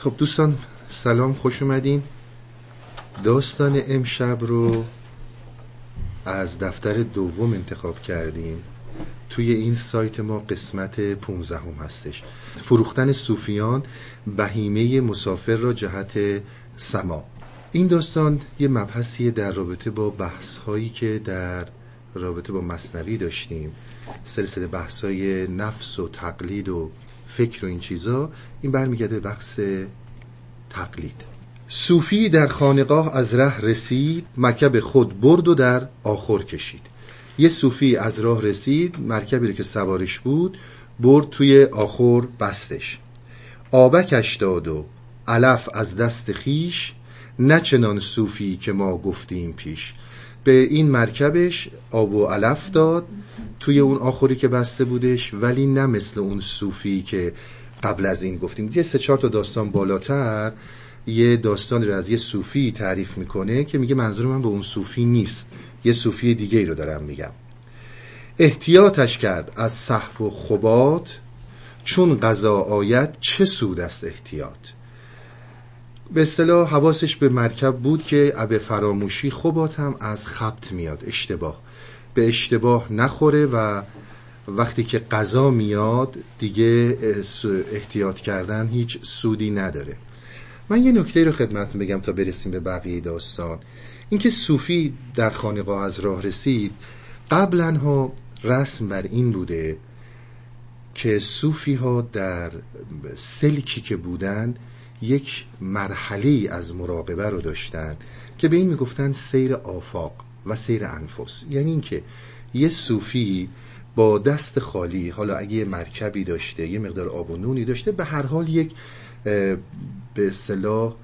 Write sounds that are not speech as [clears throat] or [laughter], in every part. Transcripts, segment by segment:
خب دوستان سلام خوش اومدین. داستان امشب رو از دفتر دوم انتخاب کردیم. توی این سایت ما قسمت 15 هم هستش. فروختن صوفیان بهیمه مسافر را جهت سما. این داستان یه مبحثیه در رابطه با بحث هایی که در رابطه با مصنوی داشتیم. سلسله بحث های نفس و تقلید و فکر و این چیزا این برمیگرده به بحث تقلید. صوفی در خانقاه از ره رسید مکب خود برد و در آخر کشید. یه صوفی از راه رسید مرکبی رو که سوارش بود برد توی آخر بستش. آبکش داد و علف از دست خیش نه چنان صوفی که ما گفتیم پیش. به این مرکبش آب و علف داد توی اون آخری که بسته بودش ولی نه مثل اون صوفی که قبل از این گفتیم. یه سه چهار تا داستان بالاتر. یه داستان رو از یه صوفی تعریف می‌کنه که میگه منظور من به اون صوفی نیست. یه صوفی دیگه ای رو دارم میگم. احتیاطش کرد از صحف و خبات چون قضا آید چه سود است احتیاط؟ به اصطلاح حواسش به مرکب بود که به فراموشی خبات هم از خبت میاد. اشتباه. به اشتباه نخوره و وقتی که قضا میاد دیگه احتیاط کردن هیچ سودی نداره. من یه نکته رو خدمت بگم تا برسیم به بقیه داستان. اینکه صوفی در خانقاه از راه رسید قبلا ها رسم بر این بوده که صوفی ها در سلکی که بودن یک مرحله از مراقبه رو داشتن که به این می‌گفتن سیر آفاق. و سیر انفس. یعنی اینکه یه صوفی با دست خالی حالا اگه یه مرکبی داشته یه مقدار آب و نونی داشته به هر حال یک به اصطلاح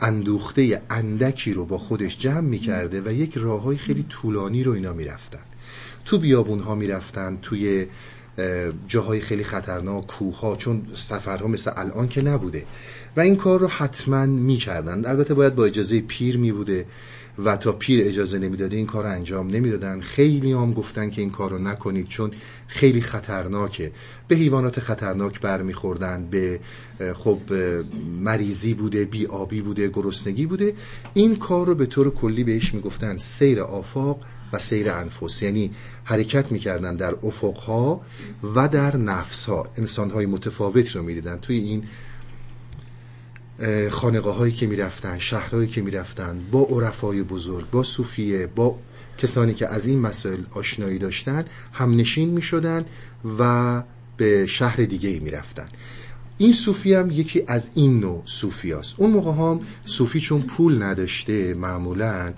اندوخته اندکی رو با خودش جمع می‌کرده و یک راه های خیلی طولانی رو اینا می‌رفتن. تو بیابون ها می‌رفتن توی جاهای خیلی خطرناک کوه ها چون سفرها مثل الان که نبوده. و این کار رو حتما می‌کردن. البته باید با اجازه پیر میبوده. و تا پیر اجازه نمی‌داده این کار انجام نمی‌دادن. خیلی هم گفتن که این کار رو نکنید چون خیلی خطرناکه. به حیوانات خطرناک برمیخوردن به خب مریضی بوده بی آبی بوده گرسنگی بوده. این کار رو به طور کلی بهش می‌گفتن سیر آفاق و سیر انفس. یعنی حرکت می‌کردن در افقها و در نفسها. انسانهای متفاوت رو می‌دیدن. توی این خانقاه هایی که می‌رفتن شهرهایی که می‌رفتن با عرفای بزرگ با صوفیه با کسانی که از این مسائل آشنایی داشتن همنشین می‌شدن و به شهر دیگه ای می‌رفتن این صوفی هم یکی از این نوع صوفی هست. اون موقع هم صوفی چون پول نداشته معمولا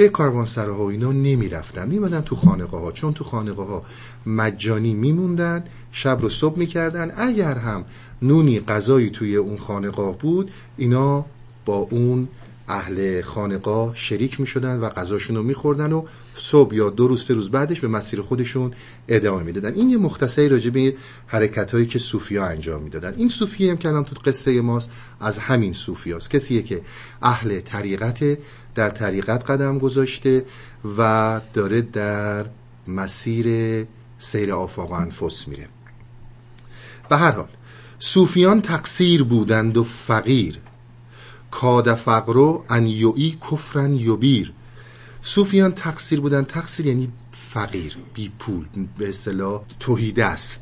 به کاروانسراها و اینا نمی‌رفتن. میمدن تو خانقاه ها چون تو خانقاه ها مجانی میموندن شب رو صبح می‌کردن. اگر هم نونی غذایی توی اون خانقاه بود اینا با اون اهل خانقاه شریک می شدن و غذاشون رو می خوردن و صبح یا دو روز سه روز بعدش به مسیر خودشون ادامه می‌دادن. این یه مختصری راجع به حرکت هایی که صوفی ها انجام می‌دادن. این صوفی هم که الان تو قصه ماست از همین صوفی هاست. کسیه که اهل طریقت در طریقت قدم گذاشته و داره در مسیر سیر آفاق و انفس میره. به هر حال صوفیان تقصیر بودند و فقیر. کاد فقرو ان یوی کفرن یوبیر صوفیان تقصیر بودن. تقصیر یعنی فقیر بی پول به اصطلاح توحید است.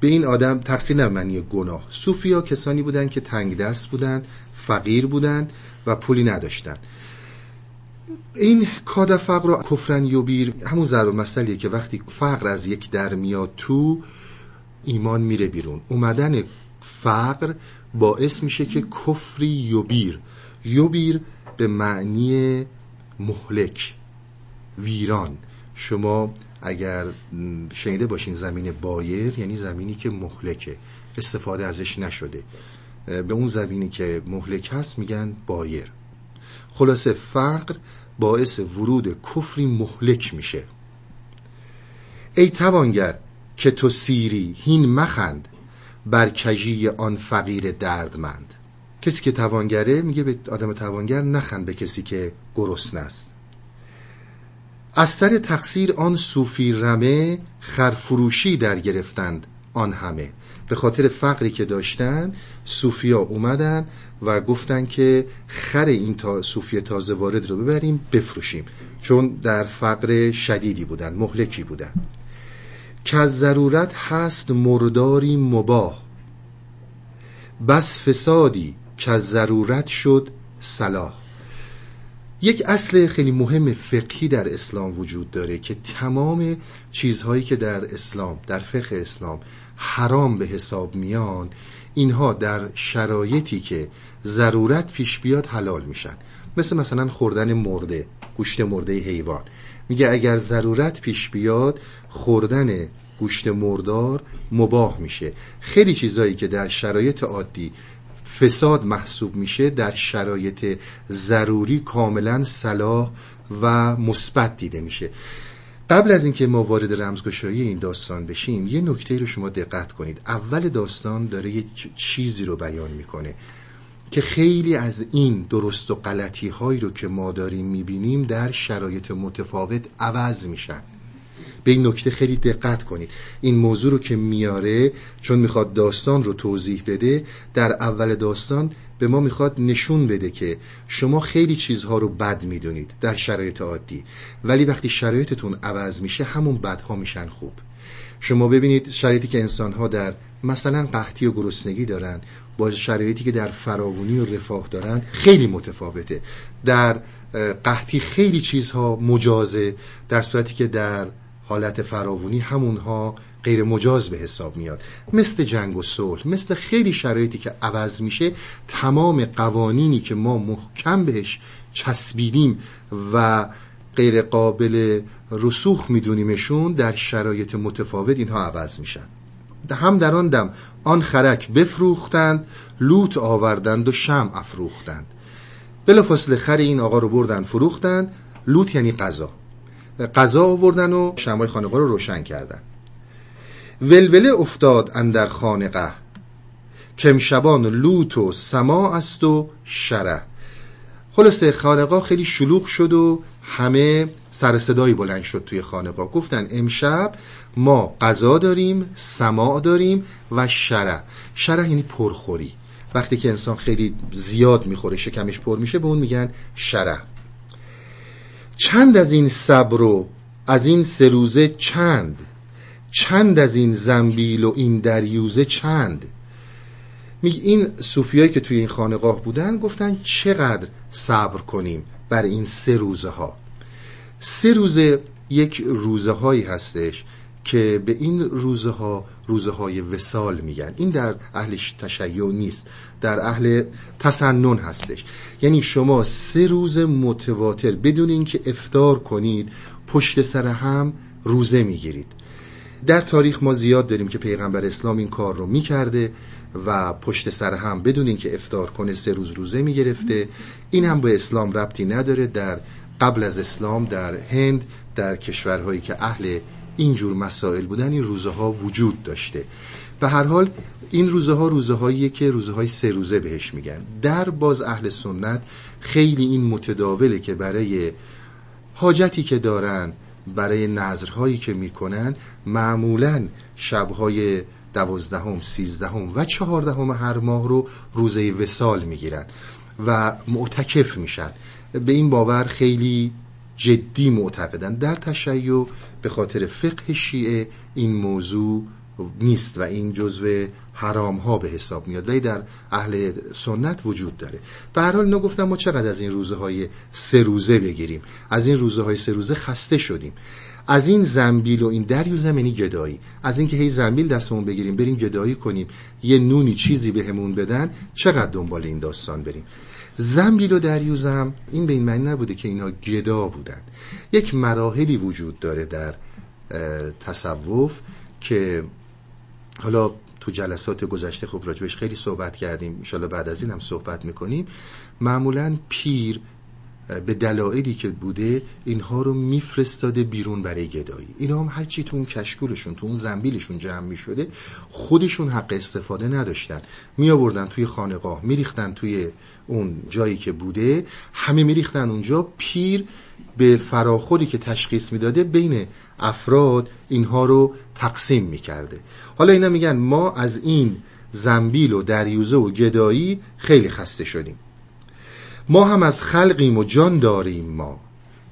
به این آدم تقصیر نه معنی گناه. صوفیا کسانی بودند که تنگ دست بودند فقیر بودند و پولی نداشتند این کاد فقر و کفرن یوبیر همون ضرب مسئله که وقتی فقر از یک در میاد تو ایمان میره بیرون. اومدن فقر باعث میشه که کفری یوبیر یوبیر به معنی مهلک ویران. شما اگر شنیده باشین زمین بایر یعنی زمینی که مهلکه استفاده ازش نشده. به اون زمینی که مهلک هست میگن بایر. خلاصه فقر باعث ورود کفری مهلک میشه. ای توانگر که تو سیری هین مخند بر کجی آن فقیر دردمند. کسی که توانگره میگه به آدم توانگر نخند به کسی که گرسنه است. از سر تقصیر آن صوفی رمه خرفروشی در گرفتند آن همه. به خاطر فقری که داشتن صوفیا اومدن و گفتن که خر این تا صوفی تازه وارد رو ببریم بفروشیم. چون در فقر شدیدی بودن مهلکی بودن. که از ضرورت هست مرداری مباه بس فسادی که ضرورت شد صلاح. یک اصل خیلی مهم فقهی در اسلام وجود داره که تمام چیزهایی که در اسلام در فقه اسلام حرام به حساب میان اینها در شرایطی که ضرورت پیش بیاد حلال میشن. مثل مثلا خوردن مرده گوشت مرده حیوان. میگه اگر ضرورت پیش بیاد خوردن گوشت مردار مباه میشه. خیلی چیزایی که در شرایط عادی فساد محسوب میشه در شرایط ضروری کاملا صلاح و مثبت دیده میشه. قبل از اینکه ما وارد رمزگشایی این داستان بشیم یه نکته رو شما دقت کنید. اول داستان داره یه چیزی رو بیان می‌کنه که خیلی از این درست و غلطی هایی رو که ما داریم می‌بینیم در شرایط متفاوت عوض میشن. به این نکته خیلی دقت کنید. این موضوع رو که میاره چون می‌خواد داستان رو توضیح بده در اول داستان به ما می‌خواد نشون بده که شما خیلی چیزها رو بد می‌دونید در شرایط عادی. ولی وقتی شرایطتون عوض میشه همون بدها میشن خوب. شما ببینید شرایطی که انسانها در مثلا قحطی و گرسنگی دارن با شرایطی که در فراوانی و رفاه دارن خیلی متفاوته. در قحطی خیلی چیزها مجازه در صورتی که در حالت فراوانی همونها غیر مجاز به حساب میاد. مثل جنگ و صلح مثل خیلی شرایطی که عوض میشه تمام قوانینی که ما محکم بهش چسبیدیم و غیر قابل رسوخ میدونیمشون در شرایط متفاوت اینها عوض میشن. هم در آن دم آن خرک بفروختند لوت آوردند و شم افروختند. بلافاصله خر این آقا رو بردن فروختند. لوت یعنی قضا قضا آوردن و شمای خانقاه رو روشن کردن. ولوله افتاد اندر خانقه. کمشبان لوت و سما است و شره خلاصه خانقاه خیلی شلوغ شد و همه سر صدایی بلند شد توی خانقاه. گفتن امشب ما غذا داریم سما داریم و شره شره یعنی پرخوری. وقتی که انسان خیلی زیاد می‌خوره شکمش پر میشه به اون میگن شره چند از این صبر و از این سه روزه چند؟ چند از این زنبیل و این دریوزه چند؟ میگه این صوفیایی که توی این خانقاه بودن گفتن چقدر صبر کنیم بر این سه روزه ها سه روزه یک روزه هایی هستش که به این روزه ها روزه وسال میگن. این در اهل تشیع نیست در اهل تسنن هستش. یعنی شما سه روز متواتر بدون اینکه افتار کنید پشت سر هم روزه می‌گیرید. در تاریخ ما زیاد داریم که پیغمبر اسلام این کار رو می‌کرده و پشت سر هم بدون اینکه افتار کنه سه روز روزه می‌گرفته. این هم به اسلام ربطی نداره. در قبل از اسلام در هند در کشورهایی که اهل اینجور مسائل بودن این روزه ها وجود داشته. به هر حال این روزه ها روزه هاییه که روزه های سه روزه بهش میگن. در باز اهل سنت خیلی این متداوله که برای حاجتی که دارن برای نظرهایی که می‌کنن معمولا شبهای دوازدهم سیزدهم و چهاردهم هر ماه رو روزه وسال می‌گیرن و معتکف میشن. به این باور خیلی جدی معتقدن. در تشیع به خاطر فقه شیعه این موضوع نیست و این جزو حرام ها به حساب میاد. ولی در اهل سنت وجود داره. به هر حال اینو گفتم ما چقدر از این روزه های سه روزه بگیریم؟ از این روزه های سه روزه خسته شدیم. از این زنبیل و این دریوزه یعنی گدایی از اینکه هی زنبیل دستمون بگیریم بریم گدایی کنیم یه نونی چیزی بهمون به بدن چقدر دنبال این داستان بریم؟ زنبیل و دریوزم این به این معنی نبوده که اینها گدا بودند یک مراحلی وجود داره در تصوف که حالا تو جلسات گذشته خوب راجبش خیلی صحبت کردیم. انشالله بعد از این هم صحبت می‌کنیم. معمولا پیر به دلایلی که بوده اینها رو میفرستاده بیرون برای گدایی. اینا هم هرچی تو اون کشکولشون تو اون زنبیلشون جمع می‌شده خودشون حق استفاده نداشتن. می آوردن توی خانقاه میریختن توی اون جایی که بوده همه میریختن اونجا. پیر به فراخوری که تشخیص می‌داده بین افراد اینها رو تقسیم می‌کرده. حالا اینا میگن ما از این زنبیل و دریوزه و گدایی خیلی خسته شدیم. ما هم از خلقیم و جان داریم ما.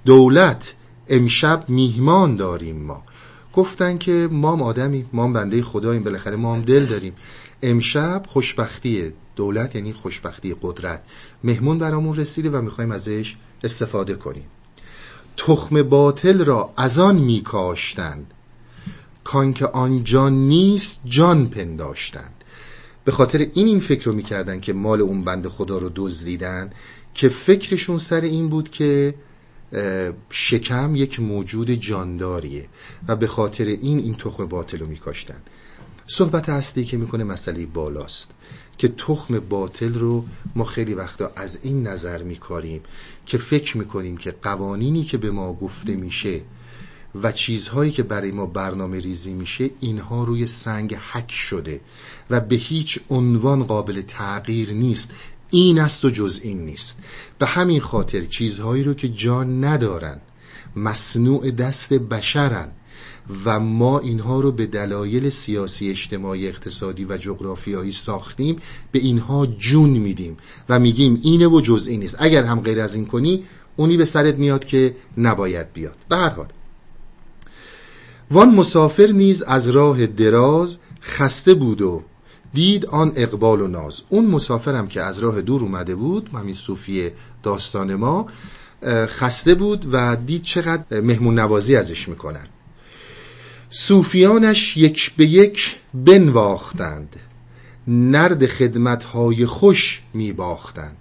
دولت امشب میهمان داریم ما. گفتن که ما هم آدمیم ما هم بنده خداییم بالاخره ما هم دل داریم. امشب خوشبختی دولت یعنی خوشبختی قدرت. مهمون برامون رسیده و می‌خوایم ازش استفاده کنیم. تخم باطل را از آن میکاشتند. کان که آن جان نیست جان پنداشتند. به خاطر این این فکر رو می‌کردن که مال اون بند خدا رو دزدیدن. که فکرشون سر این بود که شکم یک موجود جانداریه و به خاطر این این تخم باطل رو میکاشتن. صحبت اصلی که می‌کنه مسئله بالاست که تخم باطل رو ما خیلی وقتا از این نظر میکاریم که فکر می‌کنیم که قوانینی که به ما گفته میشه و چیزهایی که برای ما برنامه ریزی میشه اینها روی سنگ حک شده و به هیچ عنوان قابل تغییر نیست. این است و جز این نیست. به همین خاطر چیزهایی رو که جان ندارن مصنوع دست بشرن و ما اینها رو به دلایل سیاسی اجتماعی اقتصادی و جغرافیایی ساختیم به اینها جون میدیم و میگیم اینه و جز این نیست. اگر هم غیر از این کنی اونی به سرت میاد که نباید بیاد. به هر حال. وان مسافر نیز از راه دراز خسته بود و دید آن اقبال و ناز. اون مسافرم که از راه دور اومده بود همین صوفی داستان ما خسته بود و دید چقدر مهمون نوازی ازش می‌کنن. صوفیانش یک به یک بنواختند. نرد خدمتهای خوش میباختند.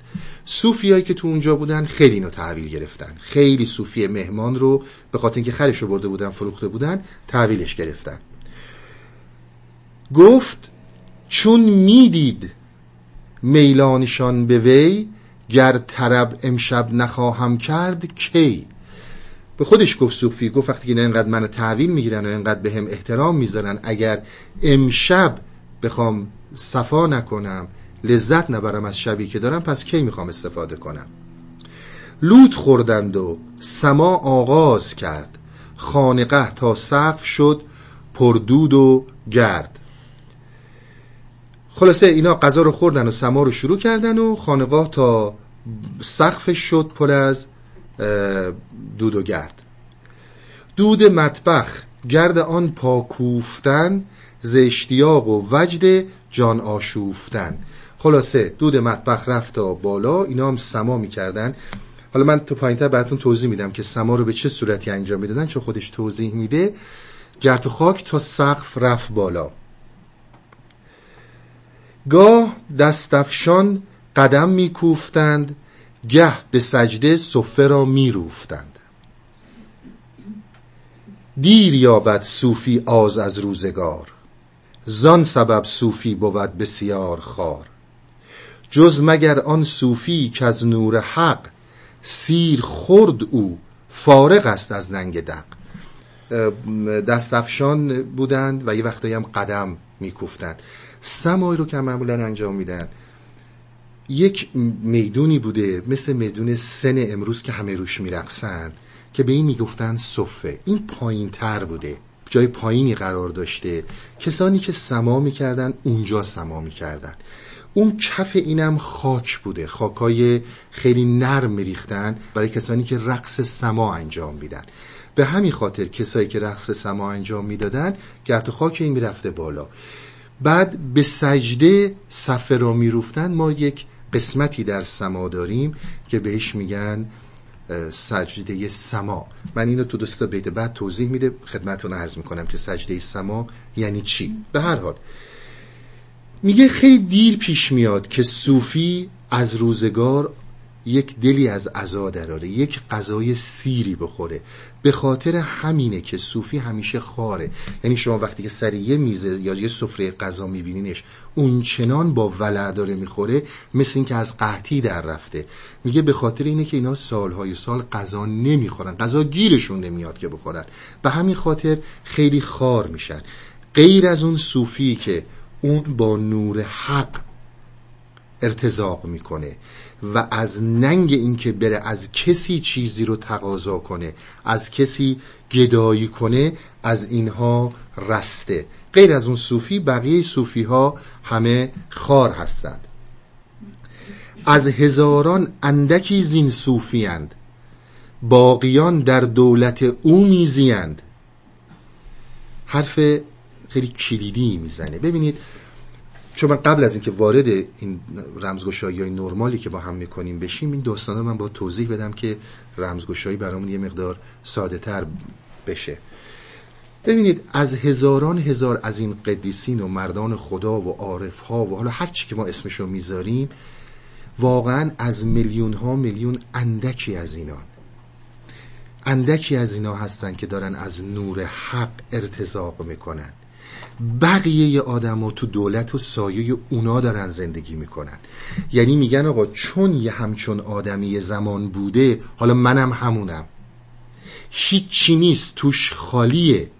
صوفیایی که تو اونجا بودن خیلی اینو تحویل گرفتن. خیلی صوفی مهمان رو به خاطر اینکه خرش رو برده بودن فروخته بودن تحویلش گرفتن. گفت چون می‌دید میلانشان به وی گر طرب امشب نخواهم کرد کی؟ به خودش گفت صوفی گفت وقتی که اینقدر منو تحویل می‌گیرن و اینقدر به هم احترام می‌ذارن اگر امشب بخوام صفا نکنم لذت نبرم از شبی که دارم پس کی می‌خوام استفاده کنم؟ لوت خوردند و سما آغاز کرد. خانقه تا سقف شد پردود و گرد. خلاصه اینا غذا رو خوردن و سما رو شروع کردن و خانقاه تا سقفش شد پر از دود و گرد. دود مطبخ گرد آن پاکوفتن ز اشتیاق و وجد جان آشوفتن. خلاصه دود مطبخ رفت تا بالا اینا هم سما می‌کردن. حالا من تو پایینتر براتون توضیح میدم که سما رو به چه صورتی انجام می‌دادن چون خودش توضیح میده. گرد و خاک تا سقف رفت بالا. گاه دستفشان قدم میکوفتند گه به سجده صفه را میروفتند. دیر یابد صوفی آز از روزگار زان سبب صوفی بود بسیار خار. جز مگر آن صوفی که از نور حق سیر خورد او فارغ است از ننگ دق. دستفشان بودند و یه وقتایی هم قدم میکوفتند. سمایی رو که معمولا انجام میدن. یک می‌دونی بوده مثل میدون سن امروز که همه روش میرقصند که به این می‌گفتن صفه. این پایین تر بوده جای پایینی قرار داشته. کسانی که سما می‌کردن اونجا سما می‌کردن. اون کف اینم خاک بوده. خاکای خیلی نرم میریختن برای کسانی که رقص سما انجام میدن. به همین خاطر کسایی که رقص سما انجام می‌دادن گرد خاک این می‌رفته بالا. بعد به سجده صفه را میروفتن ما یک قسمتی در سما داریم که بهش میگن سجده سما. من اینو تو دوستا بیت بعد توضیح میده خدمتتون عرض می‌کنم که سجده سما یعنی چی؟ به هر حال میگه خیلی دیر پیش میاد که صوفی از روزگار یک دلی از عزا دراره یک غذای سیری بخوره. به خاطر همینه که صوفی همیشه خاره. یعنی شما وقتی که سر یه میزه یا یه سفره غذا میبینینش اون چنان با ولع داره می‌خوره مثل اینکه از قحطی در رفته. میگه به خاطر اینه که اینا سالهای سال غذا نمی‌خورن. غذا گیرشون نمیاد که بخورن. به همین خاطر خیلی خار میشن. غیر از اون صوفی که اون با نور حق ارتزاق می‌کنه. و از ننگ اینکه بره از کسی چیزی رو تقاضا کنه از کسی گدایی کنه از اینها رسته. غیر از اون صوفی بقیه صوفی ها همه خار هستند. از هزاران اندکی زین صوفی اند باقیان در دولت او میزیند حرف خیلی کلیدی می‌زنه. ببینید چون من قبل از اینکه وارد این رمزگشایی های نرمالی که با هم می‌کنیم بشیم این داستان من با توضیح بدم که رمزگشایی برامون یه مقدار ساده تر بشه. ببینید از هزاران هزار از این قدیسین و مردان خدا و عارف ها و حالا هر چی که ما اسمشو می‌ذاریم واقعا از میلیون ها میلیون اندکی از اینان اندکی از اینا هستن که دارن از نور حق ارتزاق می‌کنن. بقیه آدم تو دولت و سایه اونا دارن زندگی می‌کنن. یعنی میگن آقا چون یه همچون آدمی زمان بوده حالا منم همونم. هیچی نیست توش خالیه.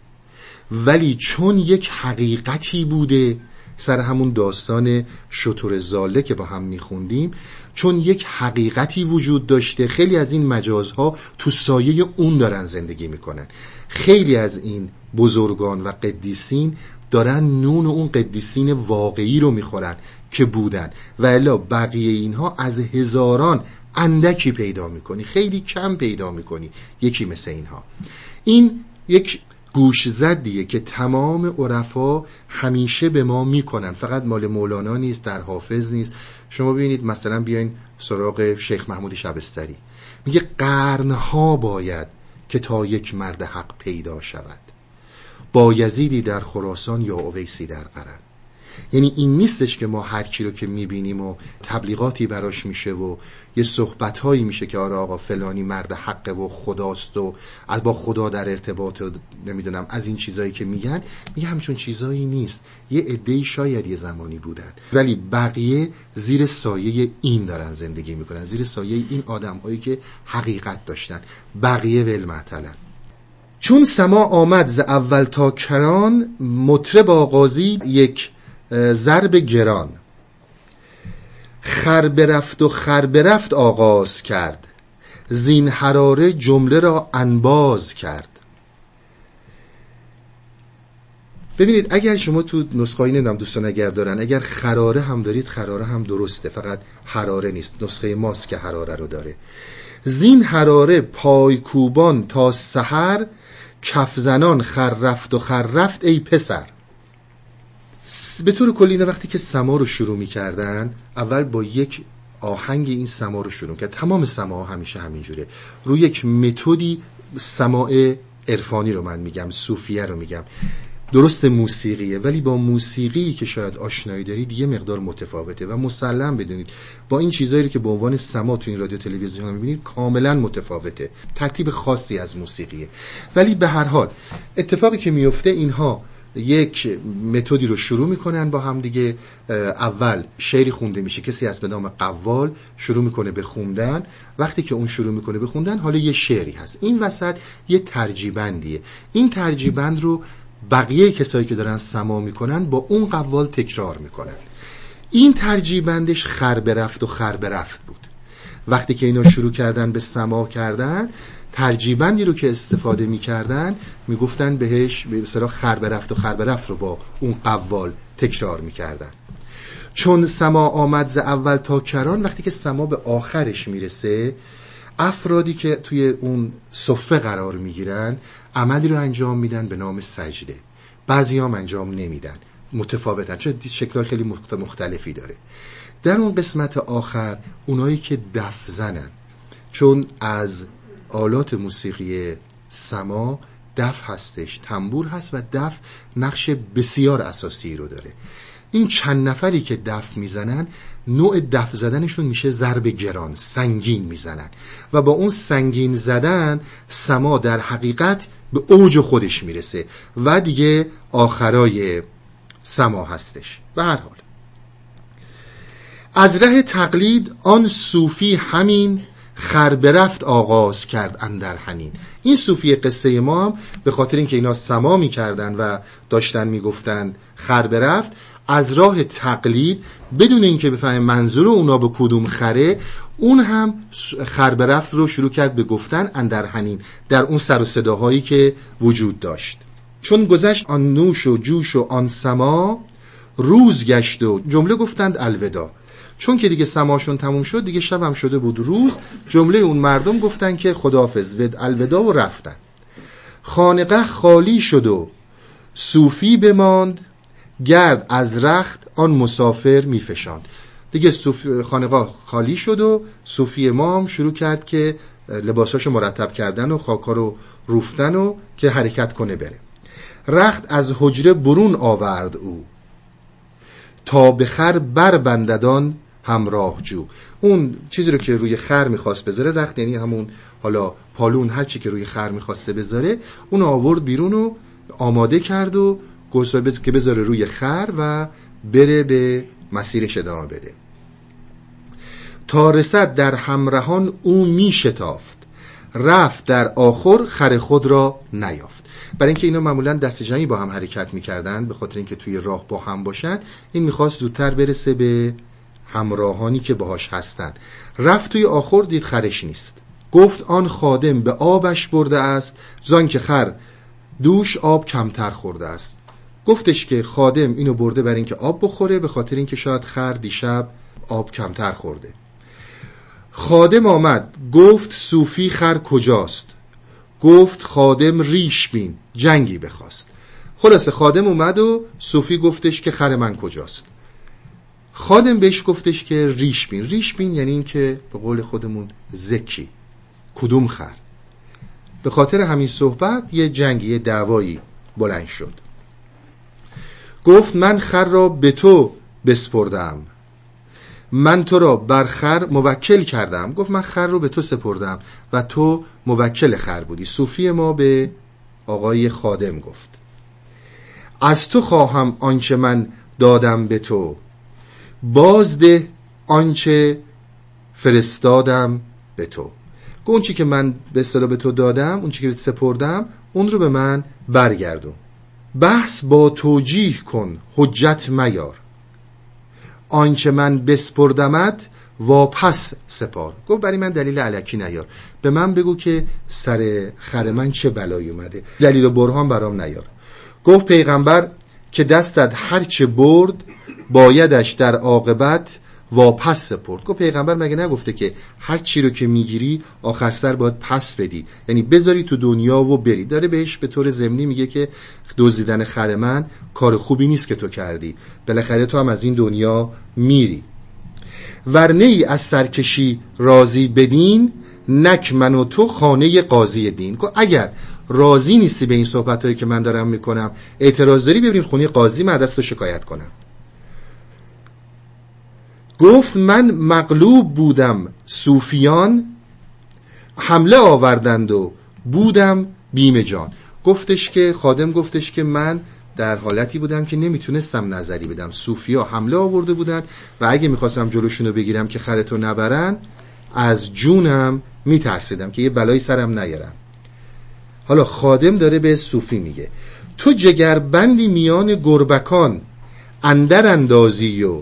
ولی چون یک حقیقتی بوده سر همون داستان شطور زاله که با هم میخوندیم چون یک حقیقتی وجود داشته خیلی از این مجازها تو سایه اون دارن زندگی می‌کنن. خیلی از این بزرگان و قدیسین دارن نون اون قدیسین واقعی رو می‌خورن که بودن. و الا بقیه اینها از هزاران اندکی پیدا می‌کنی خیلی کم پیدا می‌کنی یکی مثل اینها. این یک گوش زدیه که تمام عرفا همیشه به ما می‌کنن. فقط مال مولانا نیست در حافظ نیست. شما ببینید مثلا بیاین سراغ شیخ محمود شبستری. میگه قرنها باید که تا یک مرد حق پیدا شود. با یزیدی در خراسان یا اویسی در قرن. یعنی این نیستش که ما هر کی رو که می‌بینیم و تبلیغاتی براش میشه و یه صحبت هایی میشه که آره آقا فلانی مرد حقه و خداست و از با خدا در ارتباط و نمی‌دونم از این چیزایی که میگن میگه همچون چیزایی نیست. یه عده شاید یه زمانی بودن. ولی بقیه زیر سایه این دارن زندگی می‌کنن. زیر سایه این آدم هایی که حقیقت داشتن. بقیه ول چون سما آمد ز اول تا کران مطرب آغازی یک ضرب گران. خر برفت و خر برفت آغاز کرد. زین حراره جمله را انباز کرد. ببینید اگر شما تو نسخه نمی‌دونم دوستان اگر دارن اگر خراره هم دارید خراره هم درسته فقط حراره نیست. نسخه ماست که حراره رو داره. زین حراره پایکوبان تا سحر کفزنان خر رفت و خر رفت ای پسر. به طور کلی اینا وقتی که سما رو شروع می‌کردن اول با یک آهنگ این سما رو شروع کرد. تمام سما همیشه همینجوره. روی یک متدی سماع عرفانی رو من میگم صوفیه رو میگم. درست موسیقیه ولی با موسیقی که شاید آشنایی دارید یه مقدار متفاوته و مسلم بدونید. با این چیزایی که به عنوان سما تو این رادیو تلویزیون می‌بینید کاملا متفاوته. ترتیب خاصی از موسیقیه. ولی به هر حال اتفاقی که میفته اینها یک متدی رو شروع می‌کنن با هم دیگه. اول شعری خونده میشه کسی از به نام قوال شروع می‌کنه به خوندن. وقتی که اون شروع می‌کنه به خوندن حالا یه شعری هست. این وسط یه ترجیبندیه. این ترجیبند رو بقیه کسایی که دارن سما می‌کنن با اون قوال تکرار می‌کنن. این ترجیبندش خر برفت و خر برفت بود. وقتی که اینا شروع کردن به سما کردن ترجیبندی رو که استفاده می‌کردن می‌گفتن بهش به خر خر و خر رفت رو با اون قوال تکرار می‌کردن. چون سما آمد ز اول تا کران وقتی که سما به آخرش می‌رسه افرادی که توی اون صفه قرار می‌گیرن عملی رو انجام میدن به نام سجده. بعضی هم انجام نمیدن. متفاوتن. چون شکلهای خیلی مختلفی داره. در اون قسمت آخر اونایی که دف زنن. چون از آلات موسیقی سما دف هستش تنبور هست و دف نقش بسیار اساسی رو داره. این چند نفری که دف می‌زنن نوع دف زدنشون میشه ضرب گران سنگین می‌زنن. و با اون سنگین زدن سما در حقیقت به اوج خودش می‌رسه و دیگه آخرای سما هستش. به هر حال. از ره تقلید آن صوفی همین خربرفت آغاز کرد اندر حنین. این صوفی قصه ما هم به خاطر اینکه اینا سما می‌کردن و داشتن می‌گفتن خربرفت از راه تقلید بدون اینکه بفهمه منظور اونا به کدوم خره اون هم خربرفت رو شروع کرد به گفتن اندر حنین در اون سر و صداهایی که وجود داشت. چون گذشت آن نوش و جوش و آن سما روز گشت و جمله گفتند الودا چون که دیگه سماشون تموم شد دیگه شب شده بود روز جمله اون مردم گفتن که خداحافظ ود الودا و رفتن. خانقه خالی شد و صوفی بماند گرد از رخت آن مسافر میفشاند. دیگه خانقاه خالی شد و صوفی ما هم شروع کرد که لباساشو مرتب کردن و خاکا رو روفتن و که حرکت کنه بره. رخت از حجره برون آورد او. تا به خر بنددان همراه جو. اون چیزی رو که روی خر می‌خواست بذاره رخت یعنی همون حالا پالون هر چی که روی خر می‌خواسته بذاره اون آورد بیرون و آماده کرد و گفت که بذاره روی خر و بره به مسیرش ادامه بده. تا رسد در همراهان او میشتافت. رفت در آخر خر خود را نیافت. برای اینکه اینا معمولا دست جمعی با هم حرکت می‌کردن به خاطر اینکه توی راه با هم باشن این می‌خواست زودتر برسه به همراهانی که باهاش هستند. رفت توی آخر دید خرش نیست. گفت آن خادم به آبش برده است زان که خر دوش آب کمتر خورده است. گفتش که خادم اینو برده بر اینکه آب بخوره به خاطر اینکه شاید خر دیشب آب کمتر خورده. خادم آمد گفت صوفی خر کجاست؟ گفت خادم ریش بین جنگی بخواست. خلاصه خادم اومد و صوفی گفتش که خر من کجاست؟ خادم بهش گفتش که ریش بین. ریش بین یعنی این که به قول خودمون زکی کدوم خر؟ به خاطر همین صحبت یه جنگی یه دعوایی بلند شد. گفت من خر را به تو بسپردم. من تو را بر خر موکل کردم. گفت من خر رو به تو سپردم و تو موکل خر بودی. صوفی ما به آقای خادم گفت. از تو خواهم آنچه من دادم به تو. بازده آنچه فرستادم به تو. اون چی که من به اصطلاح به تو دادم اون چی که سپردم اون رو به من برگردون. بحث با توجیه کن حجت میار. آنچه من بسپردمت واپس سپار. گفت برای من دلیل علکی نیار. به من بگو که سر خر من چه بلایی اومده. دلیل و برهان برام نیار. گفت پیغمبر که دستت هرچه برد بایدش در عاقبت واپس سپرد. گفت پیغمبر مگه نگفته که هر چی رو که می‌گیری آخر سر باید پس بدی؟ یعنی بذاری تو دنیا و بری. داره بهش به طور ضمنی میگه که دزدیدن خر من کار خوبی نیست که تو کردی. بالاخره تو هم از این دنیا میری. ورنه ای از سرکشی راضی بدین نک من و تو خانه قاضی دین. اگر راضی نیستی به این صحبت هایی که من دارم می‌کنم اعتراض داری ببریم خونه قاضی من دست شکایت کنم. گفت من مغلوب بودم صوفیان حمله آوردند و بودم بیم جان. گفتش که خادم گفتش که من در حالتی بودم که نمی‌تونستم نظری بدم. صوفیا حمله آورده بودن و اگه می‌خواستم جلوشونو بگیرم که خرتو نبرن از جونم میترسیدم که یه بلایی سرم نیارم حالا خادم داره به صوفی میگه تو جگربندی میان گربکان اندر اندازی و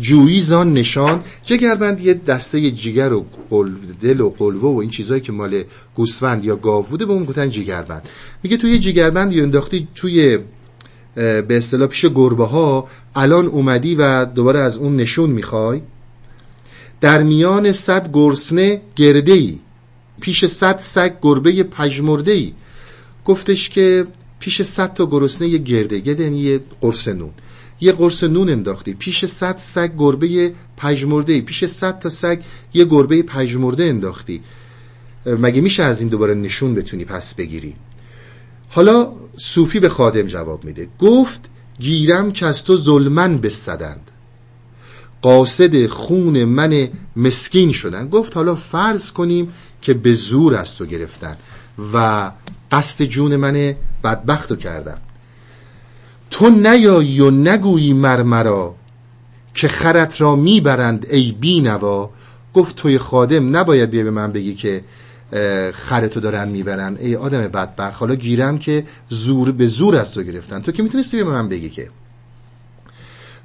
جویی زان نشان جگربند یه دسته جگر و دل و قلوه و این چیزهایی که مال گوسفند یا گاو بوده به اون گفتن جگربند میگه توی جگربند یا انداختی توی به اصطلاح پیش گربه ها الان اومدی و دوباره از اون نشون می‌خوای. در میان صد گرسنه گرده ای پیش صد سگ گربه پژمرده ای گفتش که پیش صد تا گرسنه یه گرده گرده یعنی یه یه قرص نون انداختی. پیش صد سگ گربه پژمرده. پیش صد تا سگ یه گربه پژمرده انداختی. مگه میشه از این دوباره نشون بتونی پس بگیری؟ حالا صوفی به خادم جواب میده. گفت گیرم که از تو ظلمن بستدند. قاصد خون من مسکین شدن. گفت حالا فرض کنیم که به زور از تو گرفتن و قصد جون من بدبخت رو تو نیایی و نگویی مرمرا که خرت را می‌برند ای بینوا. گفت توی خادم نباید بیا به من بگی که خرتو دارن می‌برن. ای آدم بدبخت حالا گیرم که زور به زور از تو گرفتن. تو که می‌تونستی به من بگی که؟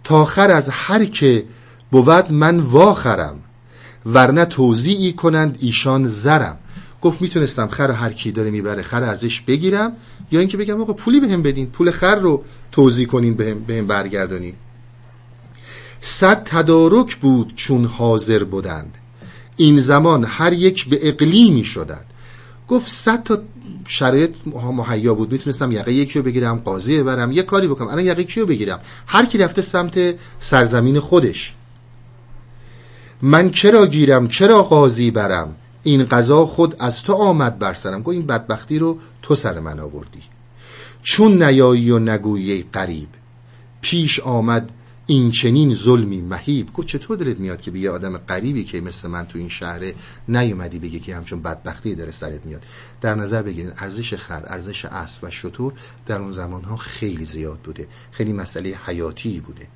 تا خر از هر که بود من واخرم ورنه توضیعی کنند ایشان زرم. گفت می‌تونستم خر هر کی داره می‌بره خر ازش بگیرم. یا اینکه بگم آقا پولی بهم بدین پول خر رو توضیح کنین بهم بهم برگردونین صد تدارک بود چون حاضر بودند. این زمان هر یک به اقلیمی شدند. گفت صد تا شرایط مهیا بود. می‌تونستم یقه یکی رو بگیرم قاضی برم یه کاری بکنم. الان یقه کیو بگیرم؟ هر کی رفته سمت سرزمین خودش. من چرا گیرم؟ چرا قاضی برم؟ این قضا خود از تو آمد بر سرم. گفت این بدبختی رو تو سر من آوردی. چون نیایی و نگویی قریب پیش آمد این چنین ظلمی مهیب. گفت چطور دلت میاد که به یه آدم غریبی که مثل من تو این شهر نیومدی بگی که همچون بدبختی داره سرت میاد؟ در نظر بگیرید ارزش خر ارزش اسب و شطور در اون زمان ها خیلی زیاد بوده. خیلی مسئله حیاتی بوده.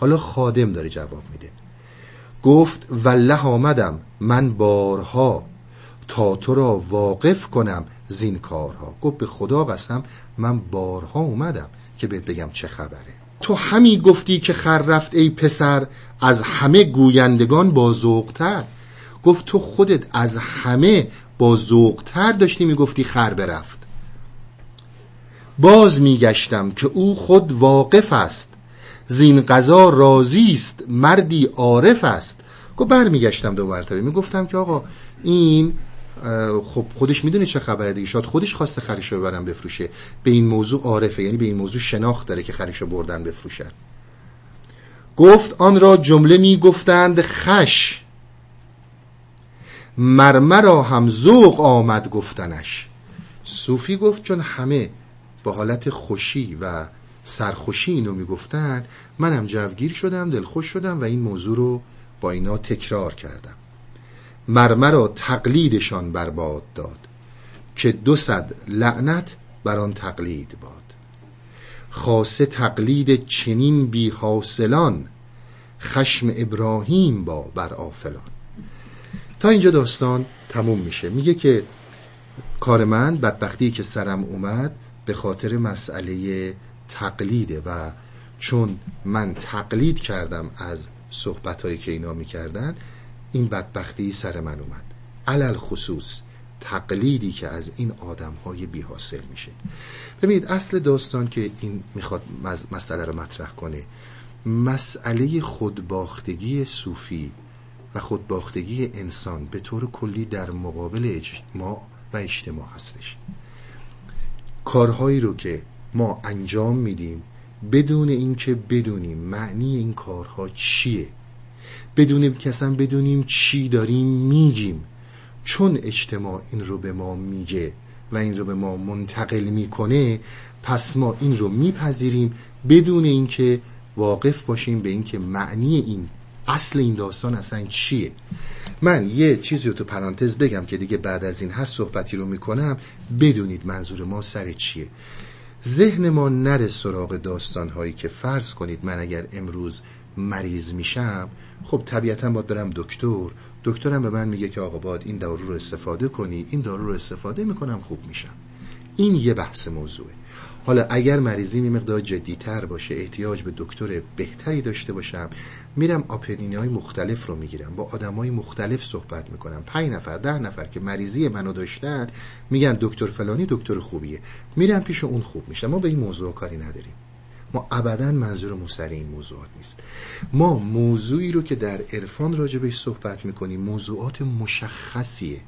حالا خادم داره جواب میده. گفت والله آمدم. من بارها تا تو را واقف کنم زین کارها. گفت به خدا قسم من بارها اومدم که بهت بگم چه خبره. تو همی گفتی که خر رفت ای پسر از همه گویندگان با ذوقتر. گفت تو خودت از همه با ذوقتر داشتی می‌گفتی خر برفت. باز میگشتم که او خود واقف است. زین قضا راضی است مردی عارف است. گفت برمیگشتم دو مرتبه می‌گفتم که آقا این خب خودش می‌دونه چه خبره دیگه. شاید خودش خواسته خرش رو ببرن بفروشه. به این موضوع عارفه. یعنی به این موضوع شناخت داره که خرش رو بردن بفروشن. گفت آن را جمله می‌گفتند خش. مرمرا هم ذوق آمد گفتنش. صوفی گفت چون همه با حالت خوشی و سرخوشی اینو می‌گفتن منم جوگیر شدم دلخوش شدم و این موضوع رو با اینا تکرار کردم. مرمرا تقلیدشان برباد داد که دو صد لعنت بر آن تقلید باد. خاصه تقلید چنین بی حاصلان خشم ابراهیم با بر آفلان. تا اینجا داستان تموم میشه. میگه که کار من بدبختی که سرم اومد به خاطر مسئله تقلیده و چون من تقلید کردم از صحبت که اینا می‌کردن این بدبختی سر من اومد. علل خصوص تقلیدی که از این آدم های بی حاصل میشه. ببینید اصل داستان که این می‌خواد مسئله رو مطرح کنه مسئله خودباختگی صوفی و خودباختگی انسان به طور کلی در مقابل اجتماع و اجتماع هستش. کارهایی رو که ما انجام میدیم بدون اینکه بدونیم معنی این کارها چیه بدونیم که بدونیم چی داریم میگیم. چون اجتماع این رو به ما میگه و این رو به ما منتقل می‌کنه پس ما این رو میپذیریم بدون اینکه واقف باشیم به اینکه معنی این اصل این داستان اصلا چیه. من یه چیزی رو تو پرانتز بگم که دیگه بعد از این هر صحبتی رو می‌کنم بدونید منظور ما سر چیه. ذهن ما نره سراغ داستان هایی که فرض کنید من اگر امروز مریض میشم خب طبیعتا باید برم دکتر. دکترم به من میگه که آقا باید این دارو رو استفاده کنی این دارو رو استفاده می‌کنم خوب میشم. این یه بحث موضوعه. حالا اگر مریضی می مقدار جدیتر باشه احتیاج به دکتر بهتری داشته باشم میرم آپرینی های مختلف رو می‌گیرم با آدم های مختلف صحبت می‌کنم. پنج نفر ده نفر که مریضی منو داشتن میگن دکتر فلانی دکتر خوبیه. میرم پیش اون خوب میشه ما به این موضوع کاری نداریم. ما ابدا منظور سر این موضوعات نیست. ما موضوعی رو که در عرفان راجبش صحبت می‌کنیم موضوعات مشخصیه.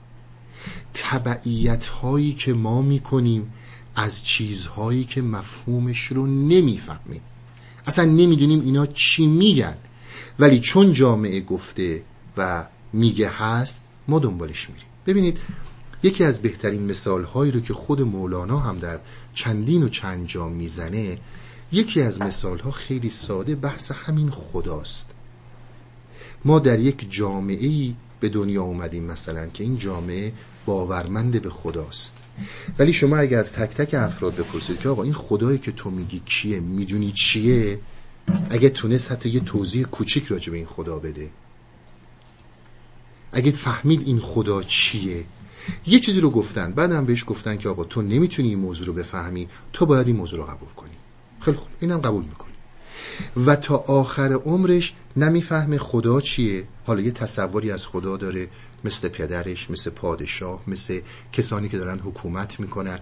تبعیت هایی که ما می‌کنیم از چیزهایی که مفهومش رو نمی‌فهمیم. اصلا نمی‌دونیم اینا چی میگن. ولی چون جامعه گفته و میگه هست ما دنبالش میریم. ببینید یکی از بهترین مثال هایی رو که خود مولانا هم در چندین و چند جا می‌زنه یکی از مثال ها خیلی ساده بحث همین خداست. ما در یک جامعه ای به دنیا اومدیم مثلا که این جامعه باورمند به خداست. ولی شما اگر از تک تک افراد بپرسید که آقا این خدایی که تو میگی کیه می‌دونی چیه؟ اگه تونست حتی یه توضیح کوچیک راجع به این خدا بده. اگه فهمید این خدا چیه؟ یه چیزی رو گفتن. بعدم بهش گفتن که آقا تو نمی‌تونی این موضوع رو بفهمی تو باید این موضوع رو قبول کنی. خیلی خوب. اینم قبول می‌کنی. و تا آخر عمرش نمی‌فهمه خدا چیه. حالا یه تصوری از خدا داره مثل پدرش مثل پادشاه مثل کسانی که دارن حکومت می‌کنن.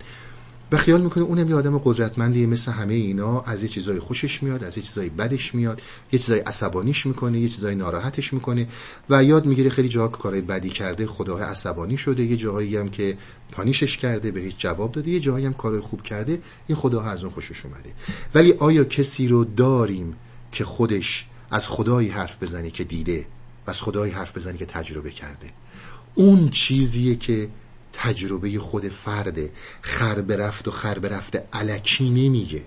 و خیال می‌کنه اونم یه آدم قدرتمندیه مثل همه اینا. از یه چیزای خوشش میاد از یه چیزای بدش میاد. یه چیزای عصبانیش می‌کنه یه چیزای ناراحتش می‌کنه. و یاد می‌گیره خیلی جاها کارهای بدی کرده خدا عصبانی شده. یه جاهایی هم که پانیشش کرده بهش جواب داده. یه جاهایی هم کارهای خوب کرده این خدا از اون خوشش اومده. ولی آیا کسی رو داریم که خودش از خدایی حرف بزنه که دیده و از خدایی حرف بزنه که تجربه کرده؟ اون چیزیه که تجربه خود فرده خر برفت و خر برفته علکی نمیگه.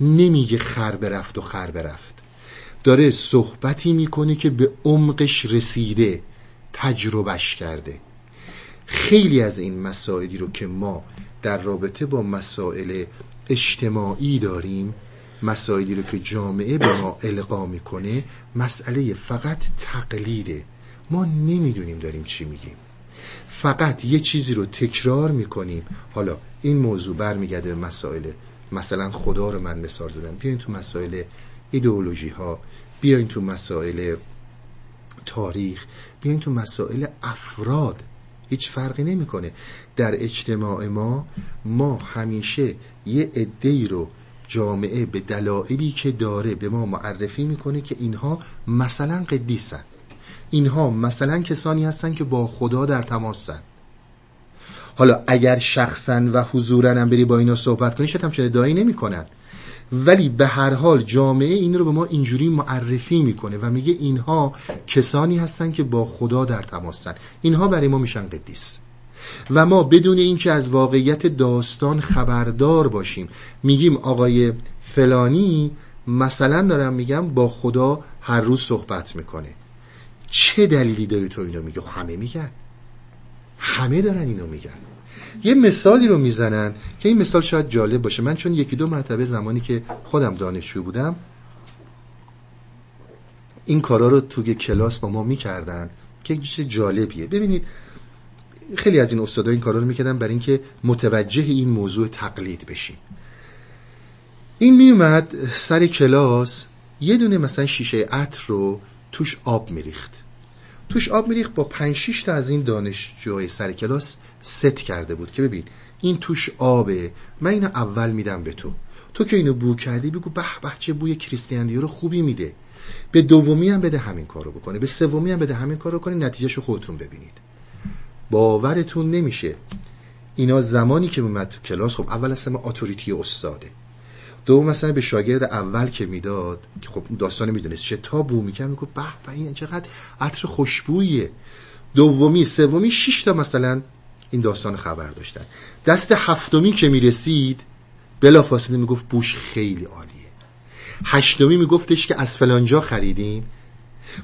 نمیگه خر برفت و خر برفت. داره صحبتی می‌کنه که به عمقش رسیده تجربهش کرده. خیلی از این مسائلی رو که ما در رابطه با مسائل اجتماعی داریم مسائلی رو که جامعه به ما القا می‌کنه مسئله فقط تقلیده. ما نمی‌دونیم داریم چی میگیم. فقط یه چیزی رو تکرار می‌کنیم. حالا این موضوع برمیگرده به مسائل مثلا خدا رو من مثال زدم. بیاین تو مسائل ایدئولوژی ها بیاین تو مسائل تاریخ بیاین تو مسائل افراد. هیچ فرقی نمی‌کنه. در اجتماع ما ما همیشه یه عده رو جامعه به دلایلی که داره به ما معرفی می‌کنه که اینها مثلا قدیسن. اینها مثلا کسانی هستن که با خدا در تماسن حالا اگر شخصا و حضورا هم بری با اینا صحبت کنی شاید هم چه ادعایی نمی‌کنن. ولی به هر حال جامعه این رو به ما اینجوری معرفی می‌کنه و میگه اینها کسانی هستن که با خدا در تماسن اینها برای ما میشن قدیس. و ما بدون اینکه از واقعیت داستان خبردار باشیم میگیم آقای فلانی مثلا دارم میگم با خدا هر روز صحبت می‌کنه. چه دلیلی داری تو اینو میگه؟ همه میگن. همه دارن اینو میگن. یه مثالی رو می‌زنن که این مثال شاید جالب باشه. من چون یکی دو مرتبه زمانی که خودم دانشجو بودم این کارا رو توی کلاس با ما می‌کردن که چیز جالبیه. ببینید خیلی از این استادا این کارا رو می‌کردن برای اینکه متوجه این موضوع تقلید بشیم. این میومد سر کلاس یه دونه مثلا شیشه عطر رو توش آب میریخت. توش آب میریخت با 5 6 تا از این دانشجوهای سر کلاس ست کرده بود که ببین این توش آبه. من اینو اول میدم به تو. تو که اینو بو کردی بگو به به چه بوی کریستیان رو خوبی میده. به دومی هم بده همین کارو بکنه. به سومی هم بده همین کارو کنی نتیجهشو خودتون ببینید. باورتون نمیشه. اینا زمانی که اومد تو کلاس خب اول اصلا اتوریتی استاده. دوم مثلا به شاگرد اول که می‌داد که خب داستان می‌دونست چه تا بو می‌کرد می‌گفت به به این چقدر عطر خوشبویه. دومی سومی شش تا مثلا این داستان خبر داشتن. دست هفتمی که می‌رسید بلا فاصله می‌گفت بوش خیلی عالیه. هشتمی میگفتش که از فلانجا خریدین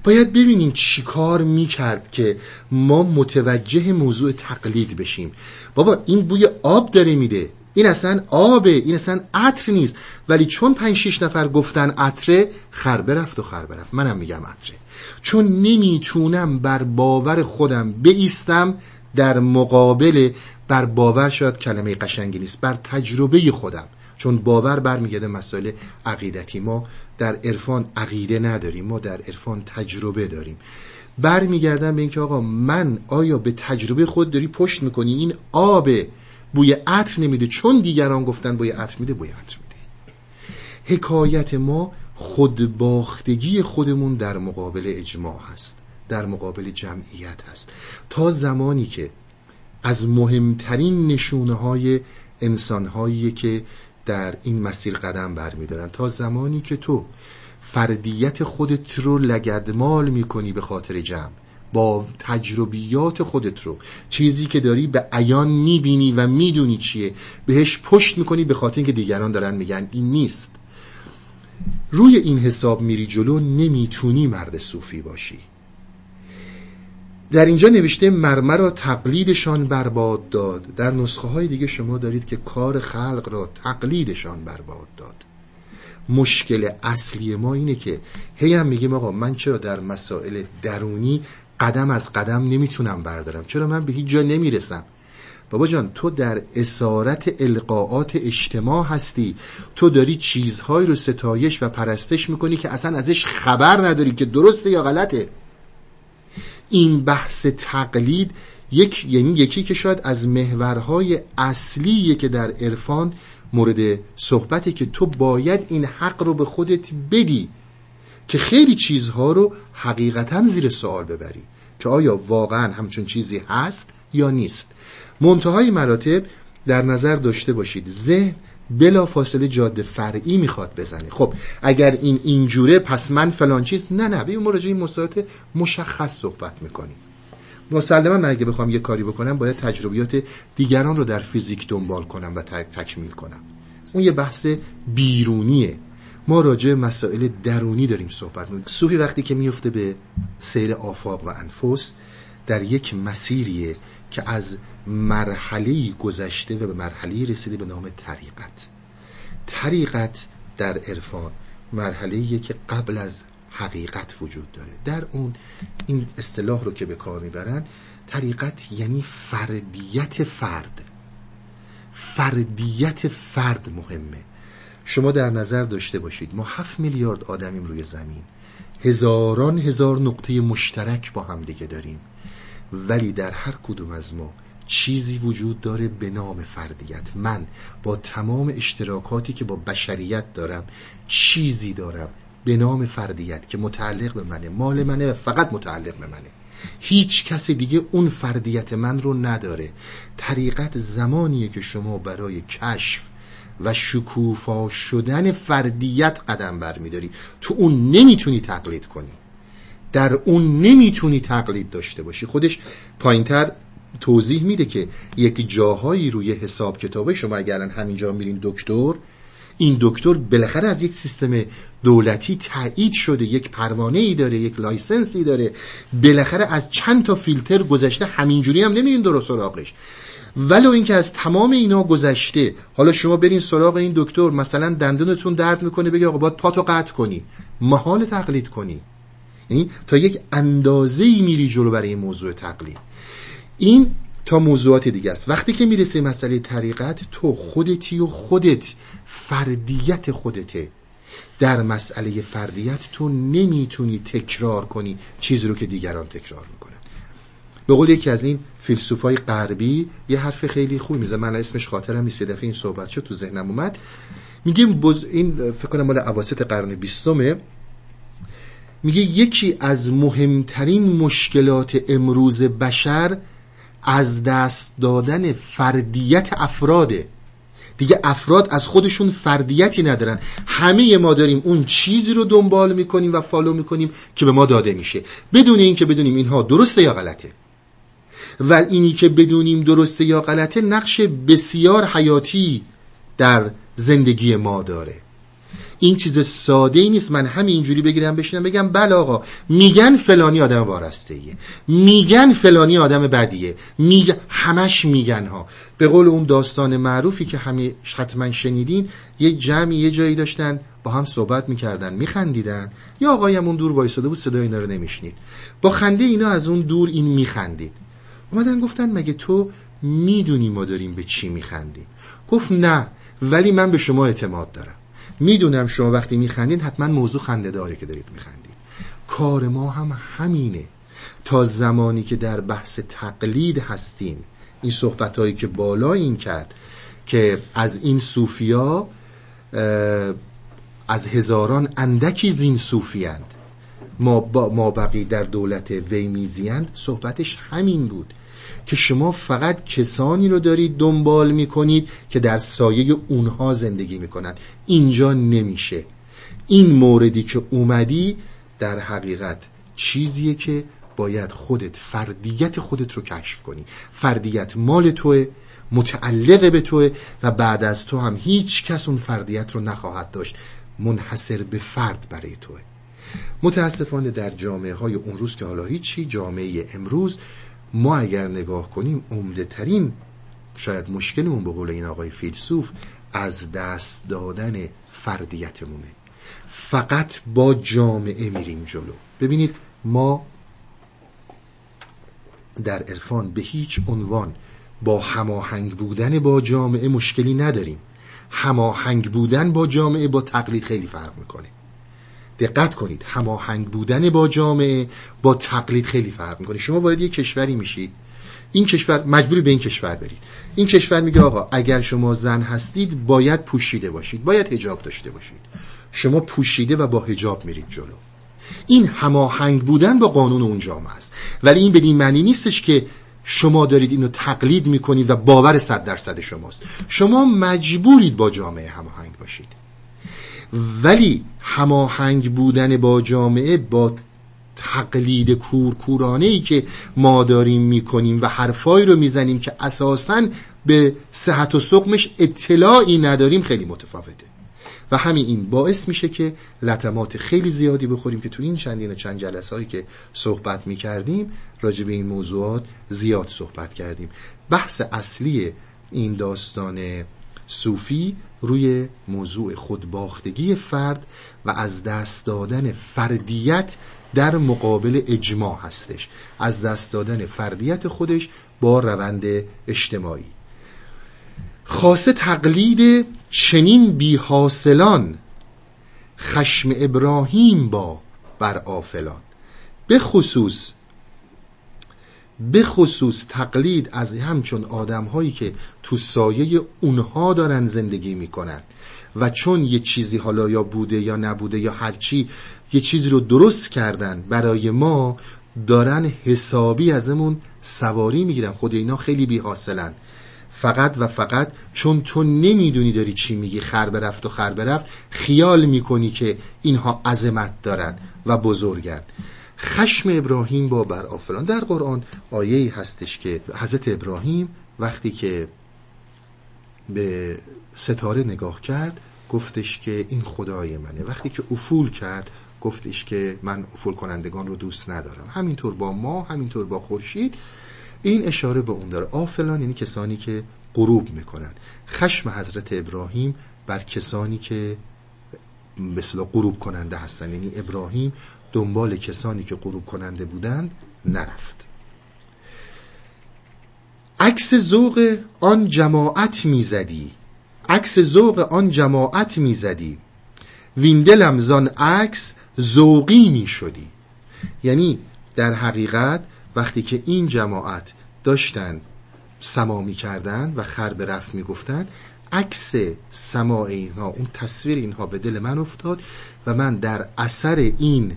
باید ببینیم چیکار می‌کرد که ما متوجه موضوع تقلید بشیم. بابا این بوی آب داره میده. این اصلا آبه این اصلا عطر نیست. ولی چون پنج شیش نفر گفتن عطره خر برفت و خر برفت. منم میگم عطره. چون نمی‌تونم بر باور خودم بیستم در مقابل بر باور شاید کلمه قشنگی نیست بر تجربه خودم. چون باور برمیگرده مسائل عقیدتی. ما در عرفان عقیده نداریم ما در عرفان تجربه داریم. برمیگردم به اینکه آقا من آیا به تجربه خود داری پشت می‌کنی؟ این آبه. بوی عطر نمیده. چون دیگران گفتن بوی عطر میده بوی عطر میده. حکایت ما خودباختگی خودمون در مقابل اجماع هست در مقابل جمعیت هست. تا زمانی که از مهمترین نشونه های انسان که در این مسیر قدم برمیدارن تا زمانی که تو فردیت خودت رو لگدمال می‌کنی به خاطر جمع. با تجربیات خودت رو. چیزی که داری به عیان می‌بینی و می‌دونی چیه بهش پشت می‌کنی به خاطر اینکه دیگران دارن میگن این نیست. روی این حساب میری جلو نمی‌تونی مرد صوفی باشی. در اینجا نوشته مرمر را تقلیدشان برباد داد. در نسخه های دیگه شما دارید که کار خلق را تقلیدشان برباد داد. مشکل اصلی ما اینه که هی هم میگیم آقا من چرا در مسائل درونی قدم از قدم نمی‌تونم بردارم. چرا من به هیچ جا نمی‌رسم؟ بابا جان تو در اسارت القاعات اجتماع هستی. تو داری چیزهایی رو ستایش و پرستش می‌کنی که اصلا ازش خبر نداری که درسته یا غلطه. این بحث تقلید یک یعنی یکی که شاید از محورهای اصلیه که در عرفان مورد صحبته که تو باید این حق رو به خودت بدی. که خیلی چیزها رو حقیقتا زیر سوال ببری که آیا واقعا همچون چیزی هست یا نیست. منتهای مراتب در نظر داشته باشید. ذهن بلا فاصله جاده فرعی می‌خواد بزنه. خب اگر این اینجوره پس من فلان چیز. نه نه ببین مراجعه مسائلات مشخص صحبت می‌کنیم. مسلما من اگه بخوام یه کاری بکنم باید تجربیات دیگران رو در فیزیک دنبال کنم و تکمیل کنم. اون یه بحث بیرونیه. ما راجع مسائل درونی داریم صحبت می‌کنیم. صوفی وقتی که میفته به سیر آفاق و انفس در یک مسیریه که از مرحله گذشته و به مرحله رسیده به نام طریقت. طریقت در عرفان مرحله که قبل از حقیقت وجود داره. در اون این اصطلاح رو که به کار می‌برن طریقت یعنی فردیت فرد. فردیت فرد مهمه. شما در نظر داشته باشید. ما هفت میلیارد آدمیم روی زمین. هزاران هزار نقطه مشترک با هم دیگه داریم. ولی در هر کدوم از ما چیزی وجود داره به نام فردیت. من با تمام اشتراکاتی که با بشریت دارم چیزی دارم به نام فردیت که متعلق به منه. مال منه و فقط متعلق به منه. هیچ کس دیگه اون فردیت من رو نداره. طریقت زمانیه که شما برای کشف و شکوفا شدن فردیت قدم برمیداری. تو اون نمی‌تونی تقلید کنی. در اون نمی‌تونی تقلید داشته باشی. خودش پایینتر توضیح میده که یک جاهایی روی حساب کتابه. شما اگر همینجا میرین دکتر این دکتر بالاخره از یک سیستم دولتی تایید شده. یک پروانه ای داره یک license ی داره. بالاخره از چند تا فیلتر گذشته همینجوری هم نمیرین درست سراغش ولو اینکه از تمام اینا گذشته حالا شما برین سراغ این دکتر مثلا دندونتون درد می‌کنه بگه آقا باید پاتو قطع کنی. محال تقلید کنی. یعنی تا یک اندازه ای میری جلو برای موضوع تقلید. این تا موضوعات دیگه است. وقتی که می‌رسه مسئله طریقت تو خودتی و خودت فردیت خودته. در مسئله فردیت تو نمی‌تونی تکرار کنی چیزی رو که دیگران تکرار می‌کنن. به قول یکی از این فیلسوفای غربی یه حرف خیلی خوب میزه من اسمش خاطرم نیست دفعه این صحبت شد تو ذهنم اومد. میگیم بز... این فکر کنم مال اواسط قرن بیستمه. میگه یکی از مهمترین مشکلات امروز بشر از دست دادن فردیت افراده. دیگه افراد از خودشون فردیتی ندارن. همه ما داریم اون چیزی رو دنبال می‌کنیم و follow می‌کنیم که به ما داده میشه. بدون اینکه بدونیم اینها درسته یا غلطه. و اینی که بدونیم درسته یا غلطه نقش بسیار حیاتی در زندگی ما داره. این چیز ساده ای نیست. من همینجوری بگیرم بشینم بگم بله آقا میگن فلانی آدم وارسته ایه میگن فلانی آدم بدیه. میگن همش میگن ها. به قول اون داستان معروفی که همه حتما شنیدین یه جمعی یه جایی داشتن با هم صحبت می‌کردن میخندیدن. یا آقایم اون دور وایساده بود صدای اینا رو نمیشنید. با خنده اینا از اون دور این میخندید. اومدن گفتن مگه تو می‌دونی ما داریم به چی میخندیم؟ گفت نه ولی من به شما اعتماد دارم. می‌دونم شما وقتی میخندید حتما موضوع خنده داره که دارید میخندید. کار ما هم همینه. تا زمانی که در بحث تقلید هستیم این صحبت هایی که بالا این کرد که از این صوفیا از هزاران اندکی زین صوفیند ما, با ما بقی در دولت وی میزیند صحبتش همین بود. که شما فقط کسانی رو دارید دنبال می‌کنید که در سایه اونها زندگی می‌کنند اینجا نمیشه. این موردی که اومدی در حقیقت چیزیه که باید خودت فردیت خودت رو کشف کنی. فردیت مال توه متعلق به توه و بعد از تو هم هیچ کس اون فردیت رو نخواهد داشت. منحصر به فرد برای توه. متاسفانه در جامعه های اون روز که حالا هیچی جامعه امروز ما اگر نگاه کنیم عمده ترین شاید مشکلمون به قول این آقای فیلسوف از دست دادن فردیتمونه. فقط با جامعه میریم جلو. ببینید ما در عرفان به هیچ عنوان با هماهنگ بودن با جامعه مشکلی نداریم. هماهنگ بودن با جامعه با تقلید خیلی فرق می‌کنه. دقت کنید. هماهنگ بودن با جامعه با تقلید خیلی فرق می‌کنه. شما وارد یک کشوری میشید. این کشور مجبوری به این کشور برید. این کشور میگه آقا اگر شما زن هستید باید پوشیده باشید. باید هجاب داشته باشید. شما پوشیده و با هجاب میرید جلو. این هماهنگ بودن با قانون اون جامعه است. ولی این بدین معنی نیستش که شما دارید اینو تقلید می‌کنید و باور صد درصد شماست. شما مجبورید با جامعه هماهنگ باشید. ولی هماهنگ بودن با جامعه با تقلید کورکورانه ای که ما داریم می‌کنیم و حرفایی رو می‌زنیم که اساسا به صحت و سقمش اطلاعی نداریم خیلی متفاوته. و همین این باعث میشه که لطمات خیلی زیادی بخوریم که تو این چندین چند جلسه هایی که صحبت می‌کردیم راجع به این موضوعات زیاد صحبت کردیم. بحث اصلی این داستان صوفی روی موضوع خودباختگی فرد و از دست دادن فردیت در مقابل اجماع هستش. از دست دادن فردیت خودش با روند اجتماعی. خاصه تقلید چنین بی حاصلان خشم ابراهیم با بر آفلان به خصوص به خصوص تقلید از همچون آدم هایی که تو سایه اونها دارن زندگی می‌کنن. و چون یه چیزی حالا یا بوده یا نبوده یا هرچی یه چیزی رو درست کردن برای ما دارن حسابی ازمون سواری می‌گیرن. خود اینا خیلی بی حاصلن فقط و فقط چون تو نمی‌دونی داری چی میگی خر برفت و خر برفت خیال می‌کنی که اینها عظمت دارن و بزرگن. خشم ابراهیم با بر آفلان در قرآن آیه هستش که حضرت ابراهیم وقتی که به ستاره نگاه کرد گفتش که این خدای منه. وقتی که افول کرد گفتش که من افول کنندگان رو دوست ندارم. همینطور با ما همینطور با خورشید. این اشاره به اون داره. آفلان یعنی کسانی که غروب می‌کنن خشم حضرت ابراهیم بر کسانی که مثلا غروب کننده هستن یعنی ابراهیم دنبال کسانی که غروب کننده بودند نرفت. عکس ذوق آن جماعت می‌زدی. عکس ذوق آن جماعت می‌زدی. ویندلم زان عکس ذوقی می‌شدی. یعنی در حقیقت وقتی که این جماعت داشتن سما می‌کردن و خر به رفت می‌گفتن عکس سماع اینها اون تصویر اینها به دل من افتاد و من در اثر این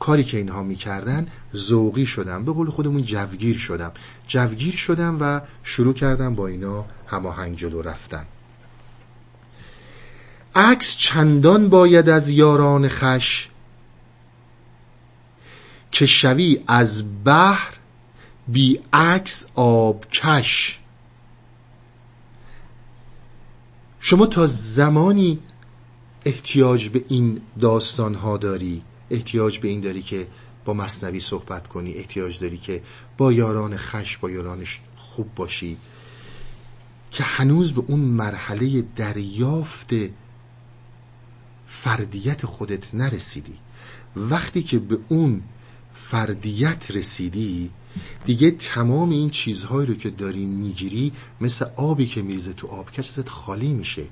کاری که اینها می‌کردن ذوقی شدم به قول خودمون جوگیر شدم. جوگیر شدم و شروع کردم با اینا هماهنگ جلو رفتن. عکس چندان باید از یاران خش که شوی از بحر بی عکس آبکش شما تا زمانی احتیاج به این داستان ها داری؟ احتیاج به این داری که با مصنوی صحبت کنی احتیاج داری که با یاران خش با یارانش خوب باشی. که هنوز به اون مرحله دریافت فردیت خودت نرسیدی. وقتی که به اون فردیت رسیدی دیگه تمام این چیزهایی رو که داری می‌گیری مثل آبی که میریزه تو آب ازت خالی میشه.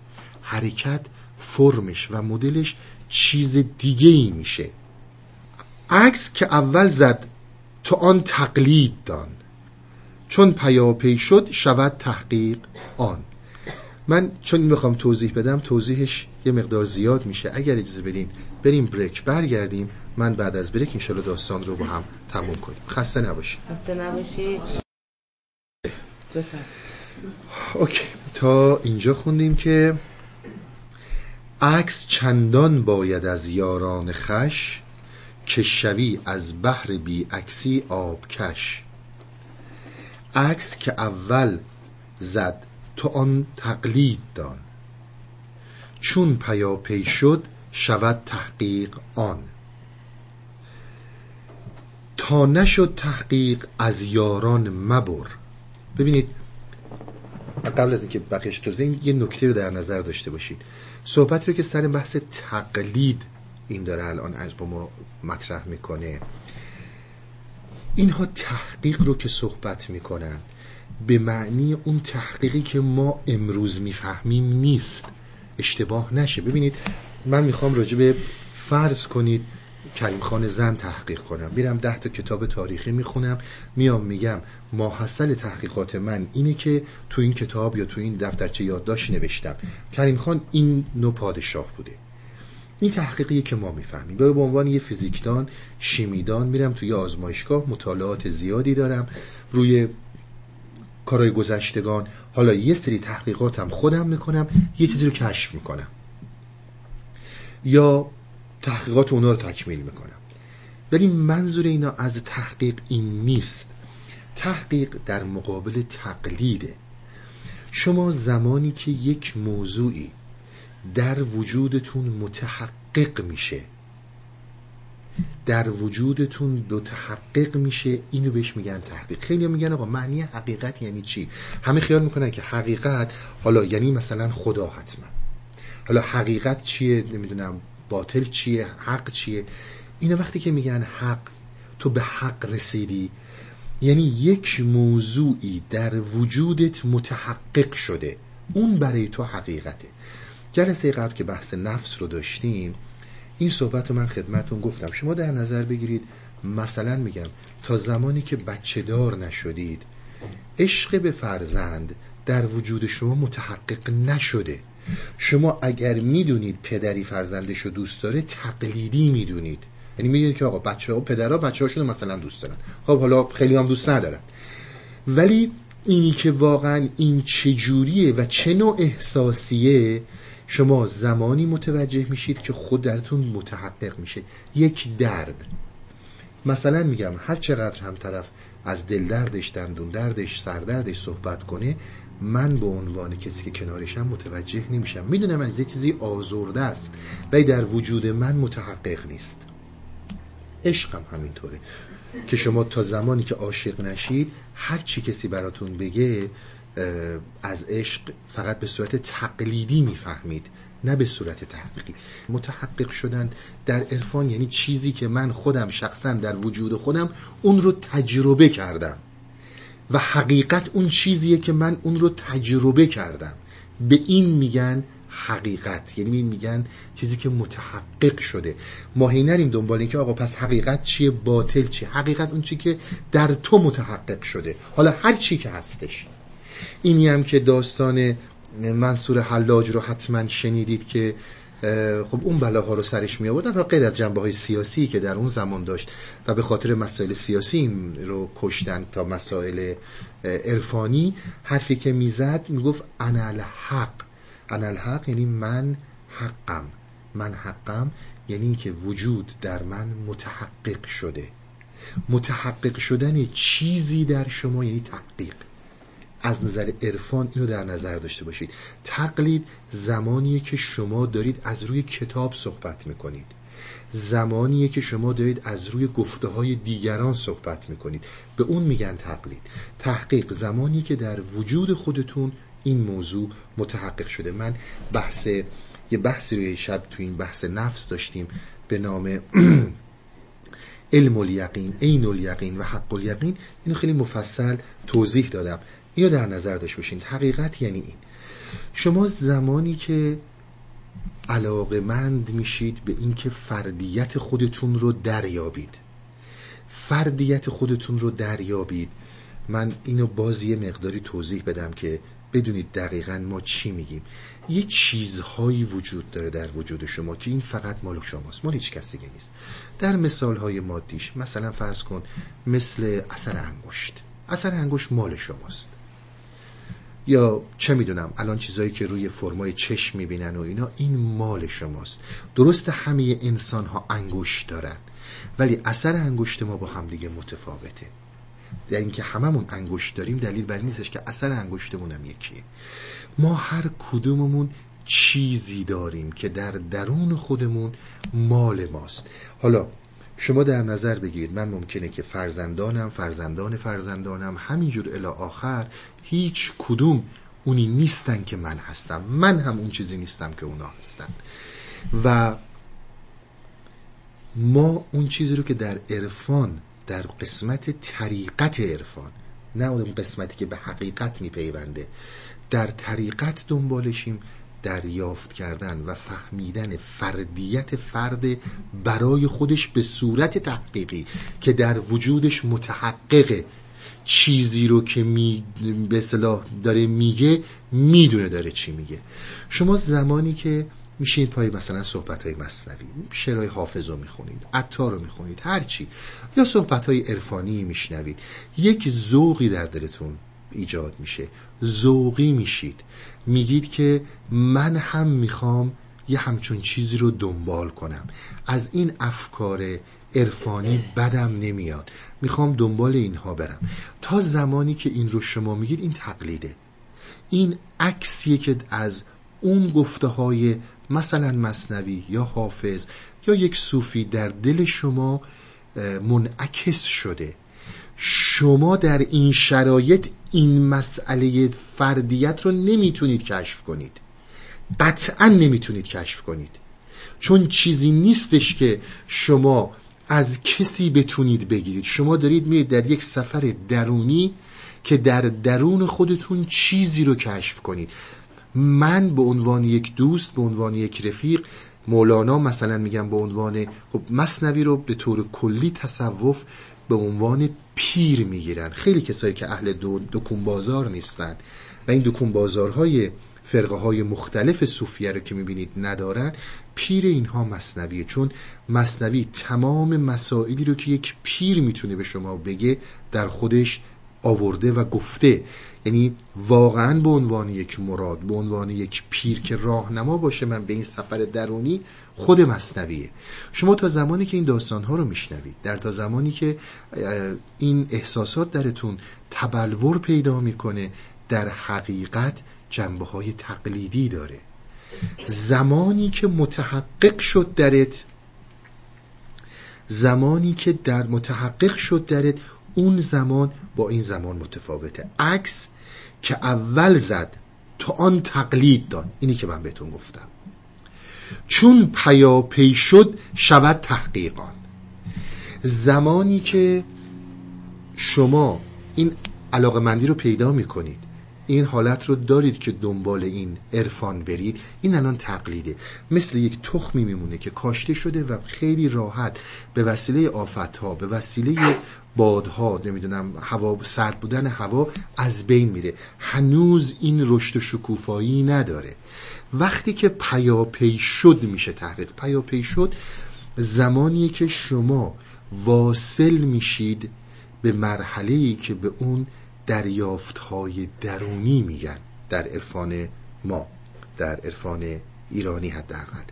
حرکت فرمش و مدلش چیز دیگه ای میشه. عکس که اول زد تو آن تقلید دان. چون پیاپی شد شود تحقیق آن. من چون می‌خوام توضیح بدم توضیحش یه مقدار زیاد میشه. اگر اجازه بدین بریم بریک برگردیم. من بعد از بریک انشالله داستان رو با هم تموم کنیم. خسته نباشید. خسته نباشید. اوکی. تا اینجا خوندیم که عکس چندان باید از یاران خش که شوی از بحر عکسی آبکش عکس که اول زد تو آن تقلید دان. چون پیاپی شد شود تحقیق آن. تا نشد تحقیق از یاران مبر. ببینید قبل از اینکه بقیش توضیح یه نکته رو در نظر داشته باشید. صحبت رو که سر بحث تقلید این داره الان از ما مطرح می‌کنه. اینها تحقیق رو که صحبت می‌کنن به معنی اون تحقیقی که ما امروز می‌فهمیم نیست. اشتباه نشه. ببینید من می‌خوام راجع فرض کنید کریم خان زن تحقیق کنم. میرم ده تا کتاب تاریخی می‌خونم میام میگم ماحصل تحقیقات من اینه که تو این کتاب یا تو این دفترچه یادداشت نوشتم. کریم خان این نوع پادشاه بوده. این تحقیقیه که ما می‌فهمیم. به عنوان یه فیزیکدان شیمیدان میرم توی آزمایشگاه مطالعات زیادی دارم. روی کارهای گذشتگان حالا یه سری تحقیقاتم خودم می‌کنم یه چیزی رو کشف می‌کنم. یا تحقیقات اونا رو تکمیل می‌کنم. ولی منظور اینا از تحقیق این نیست. تحقیق در مقابل تقلیده. شما زمانی که یک موضوعی در وجودتون متحقق میشه. در وجودتون متحقق میشه. اینو بهش میگن تحقیق. خیلی میگن آقا معنی حقیقت یعنی چی؟ همه خیال می‌کنن که حقیقت حالا یعنی مثلا خدا حتما. حالا حقیقت چیه؟ نمی‌دونم باطل چیه؟ حق چیه؟ اینا وقتی که میگن حق تو به حق رسیدی. یعنی یک موضوعی در وجودت متحقق شده. اون برای تو حقیقته. جلسه قبل که بحث نفس رو داشتیم این صحبت رو من خدمتون گفتم. شما در نظر بگیرید مثلا میگم تا زمانی که بچه دار نشدید عشق به فرزند در وجود شما متحقق نشده. شما اگر می‌دونید پدری فرزندش رو دوست داره تقلیدی می‌دونید. یعنی می‌دونید که آقا بچه ها پدرها بچه هاشون مثلا دوست دارن. خب حالا خیلی هم دوست ندارن. ولی اینی که واقعا این چجوریه و چه نوع احساسیه شما زمانی متوجه میشید که خود درتون متحقق میشه. یک درد. مثلا میگم هر چقدر هم طرف از دل دردش دندون دردش سردردش صحبت کنه من به عنوان کسی که کنارشم متوجه نمیشم. می‌دونم از یه چیزی آزرده است ولی در وجود من متحقق نیست. عشقم همینطوره. که شما تا زمانی که عاشق نشید هر چی کسی براتون بگه از عشق فقط به صورت تقلیدی می‌فهمید نه به صورت تحقیقی. متحقق شدن در عرفان یعنی چیزی که من خودم شخصا در وجود خودم اون رو تجربه کردم. و حقیقت اون چیزیه که من اون رو تجربه کردم. به این میگن حقیقت. یعنی این میگن چیزی که متحقق شده. ما هی نریم دنبال این که آقا پس حقیقت چیه باطل چیه؟ حقیقت اون چی که در تو متحقق شده. حالا هر چی که هستش. اینی هم که داستان منصور حلاج رو حتما شنیدید که خب اون بلاها رو سرش می آوردن غیر از جنبه های سیاسی که در اون زمان داشت و به خاطر مسائل سیاسی رو کشتن تا مسائل عرفانی حرفی که می‌زد می‌گفت انا الحق. انا الحق یعنی من حقم. من حقم یعنی اینکه وجود در من متحقق شده. متحقق شدن چیزی در شما یعنی تحقیق. از نظر عرفان اینو در نظر داشته باشید. تقلید زمانیه که شما دارید از روی کتاب صحبت می‌کنید. زمانیه که شما دارید از روی گفته های دیگران صحبت می‌کنید. به اون میگن تقلید. تحقیق زمانی که در وجود خودتون این موضوع متحقق شده. من بحث یه بحثی روی شب تو این بحث نفس داشتیم به نام [clears throat] علم الیقین عین الیقین و حق الیقین. اینو خیلی مفصل توضیح دادم. اینو در نظر داشته باشین؟ حقیقت یعنی این. شما زمانی که علاقمند میشید به اینکه فردیت خودتون رو دریابید. فردیت خودتون رو دریابید. من اینو باز یه مقداری توضیح بدم که بدونید دقیقا ما چی میگیم. یه چیزهایی وجود داره در وجود شما که این فقط مال شماست. مال هیچ کسی نیست. در مثالهای مادیش مثلا فرض کن مثل اثر انگشت. اثر انگشت مال شماست. یا چه می‌دونم الان چیزایی که روی فرمای چشم می‌بینن و اینا این مال شماست. درست همه انسان ها انگشت دارن ولی اثر انگشت ما با همدیگه متفاوته. در اینکه هممون انگشت داریم دلیل بر نیستش که اثر انگشتمون هم یکیه. ما هر کدوممون چیزی داریم که در درون خودمون مال ماست. حالا شما در نظر بگیرید. من ممکنه که فرزندانم فرزندان فرزندانم همینجور الی آخر هیچ کدوم اونی نیستن که من هستم. من هم اون چیزی نیستم که اونا هستن. و ما اون چیزی رو که در عرفان در قسمت طریقت عرفان نه اون قسمتی که به حقیقت میپیونده در طریقت دنبالشیم. دریافت کردن و فهمیدن فردیت فرد برای خودش به صورت تحقیقی که در وجودش متحققه چیزی رو که می به صلاح داره میگه می‌دونه داره چی میگه. شما زمانی که میشینید پای مثلا صحبت های مصنوی شعرهای حافظ رو می‌خونید عطار رو می‌خونید هرچی یا صحبت های عرفانی میشنوید یک ذوقی در دلتون ایجاد میشه. ذوقی میشید. میگید که من هم می‌خوام یه همچون چیزی رو دنبال کنم. از این افکار عرفانی بدم نمیاد. می‌خوام دنبال اینها برم. تا زمانی که این رو شما میگید این تقلیده. این عکسیه که از اون گفته های مثلا مصنوی یا حافظ یا یک صوفی در دل شما منعکس شده. شما در این شرایط این مسئله فردیت رو نمی‌تونید کشف کنید. قطعا نمی‌تونید کشف کنید. چون چیزی نیستش که شما از کسی بتونید بگیرید. شما دارید میرید در یک سفر درونی که در درون خودتون چیزی رو کشف کنید. من به عنوان یک دوست به عنوان یک رفیق مولانا مثلا میگم به عنوان خب مصنوی رو به طور کلی تصوف به عنوان پیر می‌گیرن. خیلی کسایی که اهل دو دکون بازار نیستن. و این دکون بازارهای فرقه های مختلف صوفیه رو که می‌بینید ندارن پیر اینها مصنویه. چون مصنوی تمام مسائلی رو که یک پیر می‌تونه به شما بگه در خودش آورده و گفته. یعنی واقعا به عنوان یک مراد به عنوان یک پیر که راهنما باشه من به این سفر درونی خود مصنویه. شما تا زمانی که این داستان ها رو میشنوید در تا زمانی که این احساسات درتون تبلور پیدا می‌کنه در حقیقت جنبه های تقلیدی داره. زمانی که متحقق شد درت زمانی که در متحقق شد درت اون زمان با این زمان متفاوته. عکس که اول زد تا آن تقلید داد. اینی که من بهتون گفتم. چون پیاپی شد شود تحقیقان. زمانی که شما این علاقه مندی رو پیدا می‌کنید این حالت رو دارید که دنبال این عرفان برید این الان تقلیده. مثل یک تخمی میمونه که کاشته شده و خیلی راحت به وسیله آفت ها به وسیله بادها نمی‌دونم هوا سرد بودن هوا از بین میره. هنوز این رشد و شکوفایی نداره. وقتی که پیاپی شد میشه تحقیق. پیاپی شد زمانی که شما واصل میشید به مرحله ای که به اون دریافت های درونی میگن در عرفان ما در عرفان ایرانی حداقل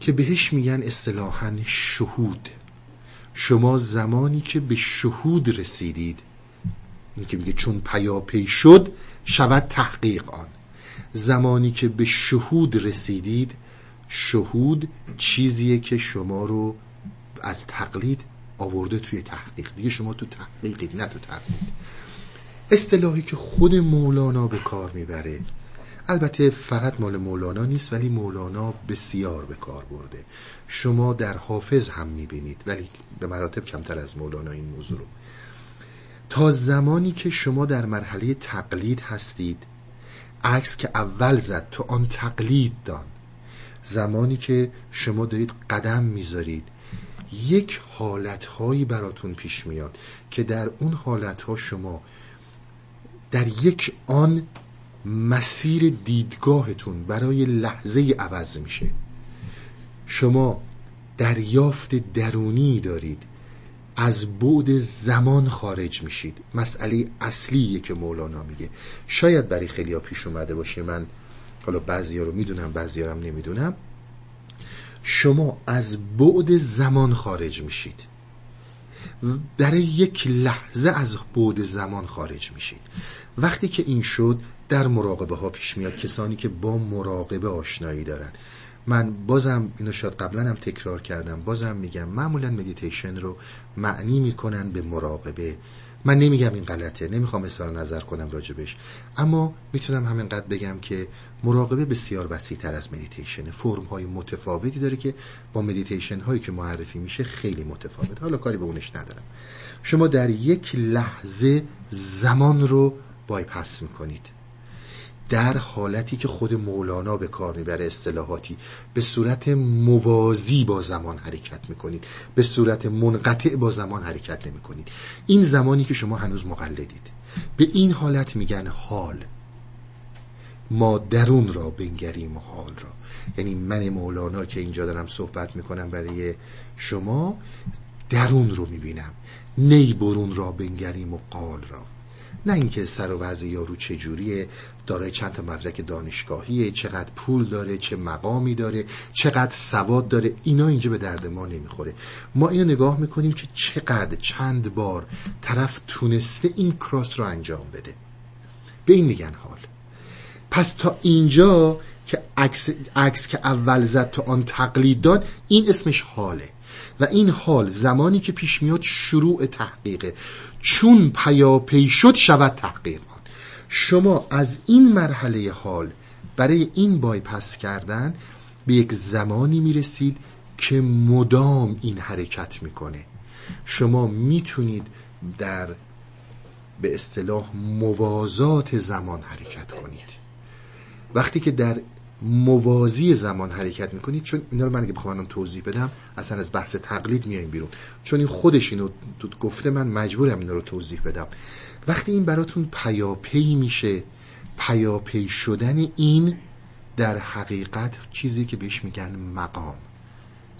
که بهش میگن اصطلاحا شهود. شما زمانی که به شهود رسیدید این که میگه چون پیاپی شد شود تحقیق آن. زمانی که به شهود رسیدید شهود چیزیه که شما رو از تقلید آورده توی تحقیق. دیگه شما تو تحقیقید نه تو تقلید اصطلاحی که خود مولانا به کار می‌بره. البته فقط مال مولانا نیست ولی مولانا بسیار به کار برده. شما در حافظ هم می‌بینید ولی به مراتب کمتر از مولانا این موضوع رو. تا زمانی که شما در مرحله تقلید هستید عکس که اول زد تو آن تقلید دان. زمانی که شما دارید قدم می‌ذارید یک حالتهایی براتون پیش میاد که در اون حالتها شما در یک آن مسیر دیدگاهتون برای لحظه عوض میشه. شما دریافت درونی دارید. از بعد زمان خارج میشید. مسئله اصلیه که مولانا میگه. شاید برای خیلی ها پیش اومده باشه. من حالا بعضی ها رو می‌دونم بعضی رو نمی‌دونم. شما از بعد زمان خارج میشید. برای یک لحظه از بود زمان خارج میشید. وقتی که این شد در مراقبه ها پیش میاد کسانی که با مراقبه آشنایی دارن. من بازم اینو شاید قبلا هم تکرار کردم. بازم میگم معمولا مدیتیشن رو معنی می‌کنن به مراقبه. من نمیگم این غلطه نمی‌خوام اظهار نظر کنم راجبش. اما می‌تونم همینقدر بگم که مراقبه بسیار وسیع تر از مدیتیشن فرم های متفاوتی داره که با مدیتیشن هایی که معرفی میشه خیلی متفاوت. حالا کاری به اونش ندارم. شما در یک لحظه زمان رو بایپس می‌کنید. در حالتی که خود مولانا به کار می‌بره اصطلاحاتی به صورت موازی با زمان حرکت می‌کنید. به صورت منقطع با زمان حرکت نمی‌کنید. این زمانی که شما هنوز مقلدید. به این حالت میگن حال. ما درون را بنگریم حال را. یعنی من مولانا که اینجا دارم صحبت می‌کنم برای شما درون رو می‌بینم. نی برون را بنگریم و قال را. نه اینکه سر و وضع یارو چجوریه دارای چند تا مدرک دانشگاهیه چقدر پول داره چه مقامی داره چقدر سواد داره اینا اینجا به درد ما نمی‌خوره. ما اینو نگاه می‌کنیم که چقدر چند بار طرف تونسته این کراس رو انجام بده. به این میگن حال. پس تا اینجا که عکس, عکس که اول زد تا آن تقلید داد این اسمش حاله. و این حال زمانی که پیش میاد شروع تحقیقه. چون پیاپی شد شود تحقیق. شما از این مرحله حال برای این بایپس کردن به یک زمانی می‌رسید که مدام این حرکت می‌کنه. شما می‌تونید در به اصطلاح موازات زمان حرکت کنید. وقتی که در موازی زمان حرکت می‌کنید چون اینا رو من اگه بخوام توضیح بدم اصلا از بحث تقلید میایم بیرون. چون این خودش اینو گفته من مجبورم اینا رو توضیح بدم. وقتی این براتون پیاپی میشه پیاپی شدن این در حقیقت چیزی که بهش میگن مقام.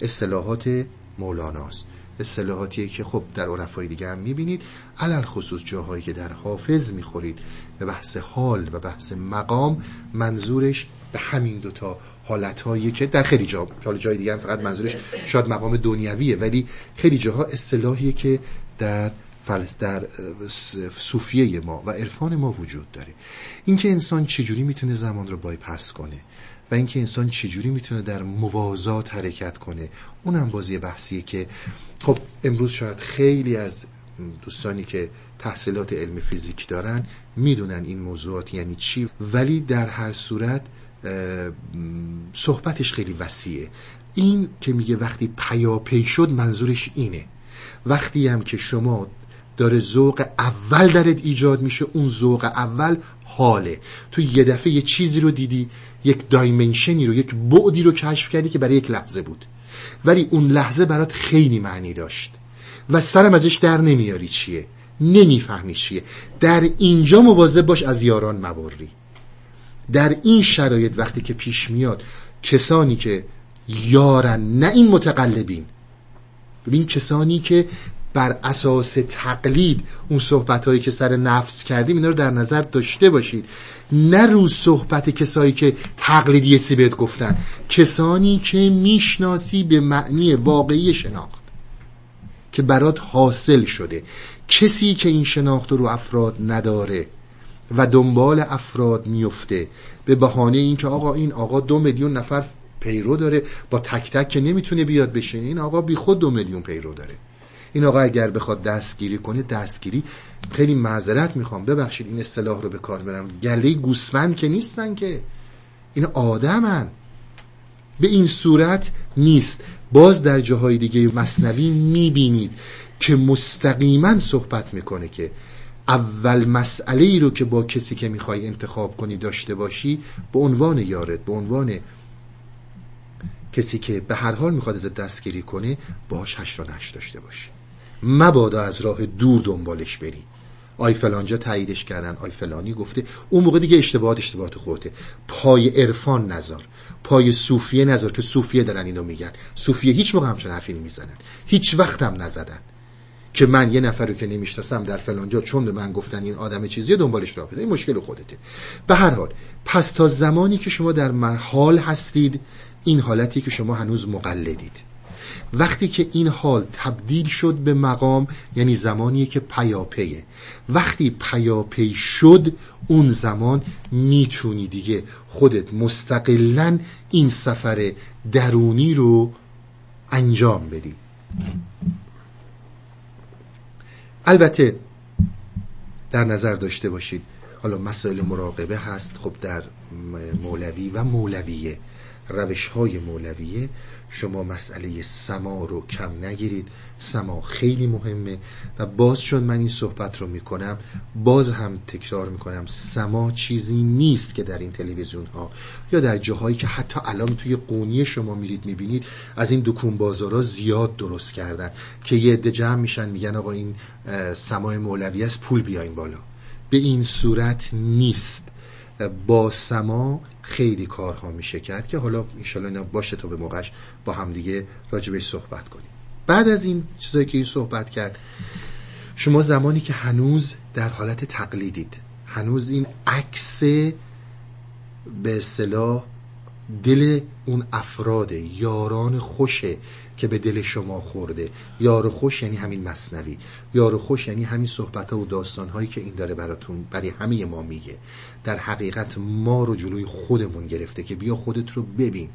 اصطلاحات مولاناست. اصطلاحاتیه که خب در عرفای دیگه هم می‌بینید. علل خصوص جاهایی که در حافظ می‌خورید. به بحث حال و بحث مقام منظورش به همین دوتا حالتهایی که در خیلی جا حال جای دیگه هم فقط منظورش شاید مقام دنیویه ولی خیلی جاها اصطلاحیه که در فلس در صوفیه ما و عرفان ما وجود داره. اینکه انسان چجوری می‌تونه زمان رو بایپس کنه و اینکه انسان چجوری می‌تونه در موازات حرکت کنه اونم بازی بحثیه که خب امروز شاید خیلی از دوستانی که تحصیلات علم فیزیک دارن می‌دونن این موضوعات یعنی چی ولی در هر صورت صحبتش خیلی وسیعه. این که میگه وقتی پیاپی شد منظورش اینه. وقتی هم که شما داره ذوق اول درت ایجاد میشه اون ذوق اول حاله. تو یه دفعه یه چیزی رو دیدی یک دایمنشنی رو یک بعدی رو کشف کردی که برای یک لحظه بود. ولی اون لحظه برات خیلی معنی داشت. و سرم ازش در نمیاری چیه. نمی‌فهمی چیه. در اینجا مواظب باش از یاران مبری. در این شرایط وقتی که پیش میاد کسانی که یارن نه این متقلبین. ببین کسانی که بر اساس تقلید اون صحبت هایی که سر نفس کردیم اینا رو در نظر داشته باشید. نه روز صحبت کسایی که تقلیدی سی بهت گفتن کسانی که می‌شناسی به معنی واقعی شناخت که برات حاصل شده. کسی که این شناخت رو افراد نداره. و دنبال افراد میفته. به بهانه اینکه آقا این آقا دو میلیون نفر پیرو داره با تک تک که نمی‌تونه بیاد بشینه این آقا بی خود دو میلیون پیرو داره. این آقا اگر بخواد دستگیری کنه دستگیری خیلی معذرت می‌خوام. ببخشید این اصطلاح رو به کار برم. گله گوسفند که نیستن که. این آدمن. به این صورت نیست. باز در جاهای دیگه مصنوی می‌بینید که مستقیما صحبت می‌کنه که اول مسئله ای رو که با کسی که می‌خوای انتخاب کنی داشته باشی به عنوان یارت به عنوان کسی که به هر حال می‌خواد ازت دستگیری کنه باش هشت را نشت داشته باشی. مبادا از راه دور دنبالش بری. آی فلانجا تاییدش کردن آی فلانی گفته. اون موقع دیگه اشتباهات اشتباهات خورده پای عرفان نظر پای صوفیه نظر که صوفیه دارن اینو میگن. صوفیه هیچ موقع همچون حرفی نمی‌زنن. هیچ وقت هم نزدن. که من یه نفر رو که نمی‌شناسم در فلانجا چون به من گفتن این آدم چیزی دنبالش راه این مشکل خودته. به هر حال پس تا زمانی که شما در حال هستید این حالتی که شما هنوز مقلدید. وقتی که این حال تبدیل شد به مقام یعنی زمانیه که پیاپیه. وقتی پیاپی شد اون زمان می‌تونی دیگه خودت مستقلا این سفر درونی رو انجام بدی. البته در نظر داشته باشید حالا مسائل مراقبه هست خب در مولوی و مولویه. روش های مولویه. شما مسئله سما رو کم نگیرید. سما خیلی مهمه. و باز چون من این صحبت رو می‌کنم باز هم تکرار می‌کنم سما چیزی نیست که در این تلویزیون ها یا در جاهایی که حتی الان توی قونی شما میرید می‌بینید از این دکون بازارا زیاد درست کردن. که یه عده جمع میشن میگن آقا این سمای مولوی است پول بیاین بالا. به این صورت نیست. با سما خیلی کارها میشه کرد که حالا ایشالا باشه تا به موقعش با همدیگه راجبش صحبت کنیم. بعد از این چیزایی که این صحبت کرد شما زمانی که هنوز در حالت تقلیدید هنوز این عکس به اصطلاح دل اون افراد یاران خوشه که به دل شما خورده. یار خوش یعنی همین مصنوی. یار خوش یعنی همین صحبت ها و داستان هایی که این داره براتون برای همه ما میگه. در حقیقت ما رو جلوی خودمون گرفته که بیا خودت رو ببین.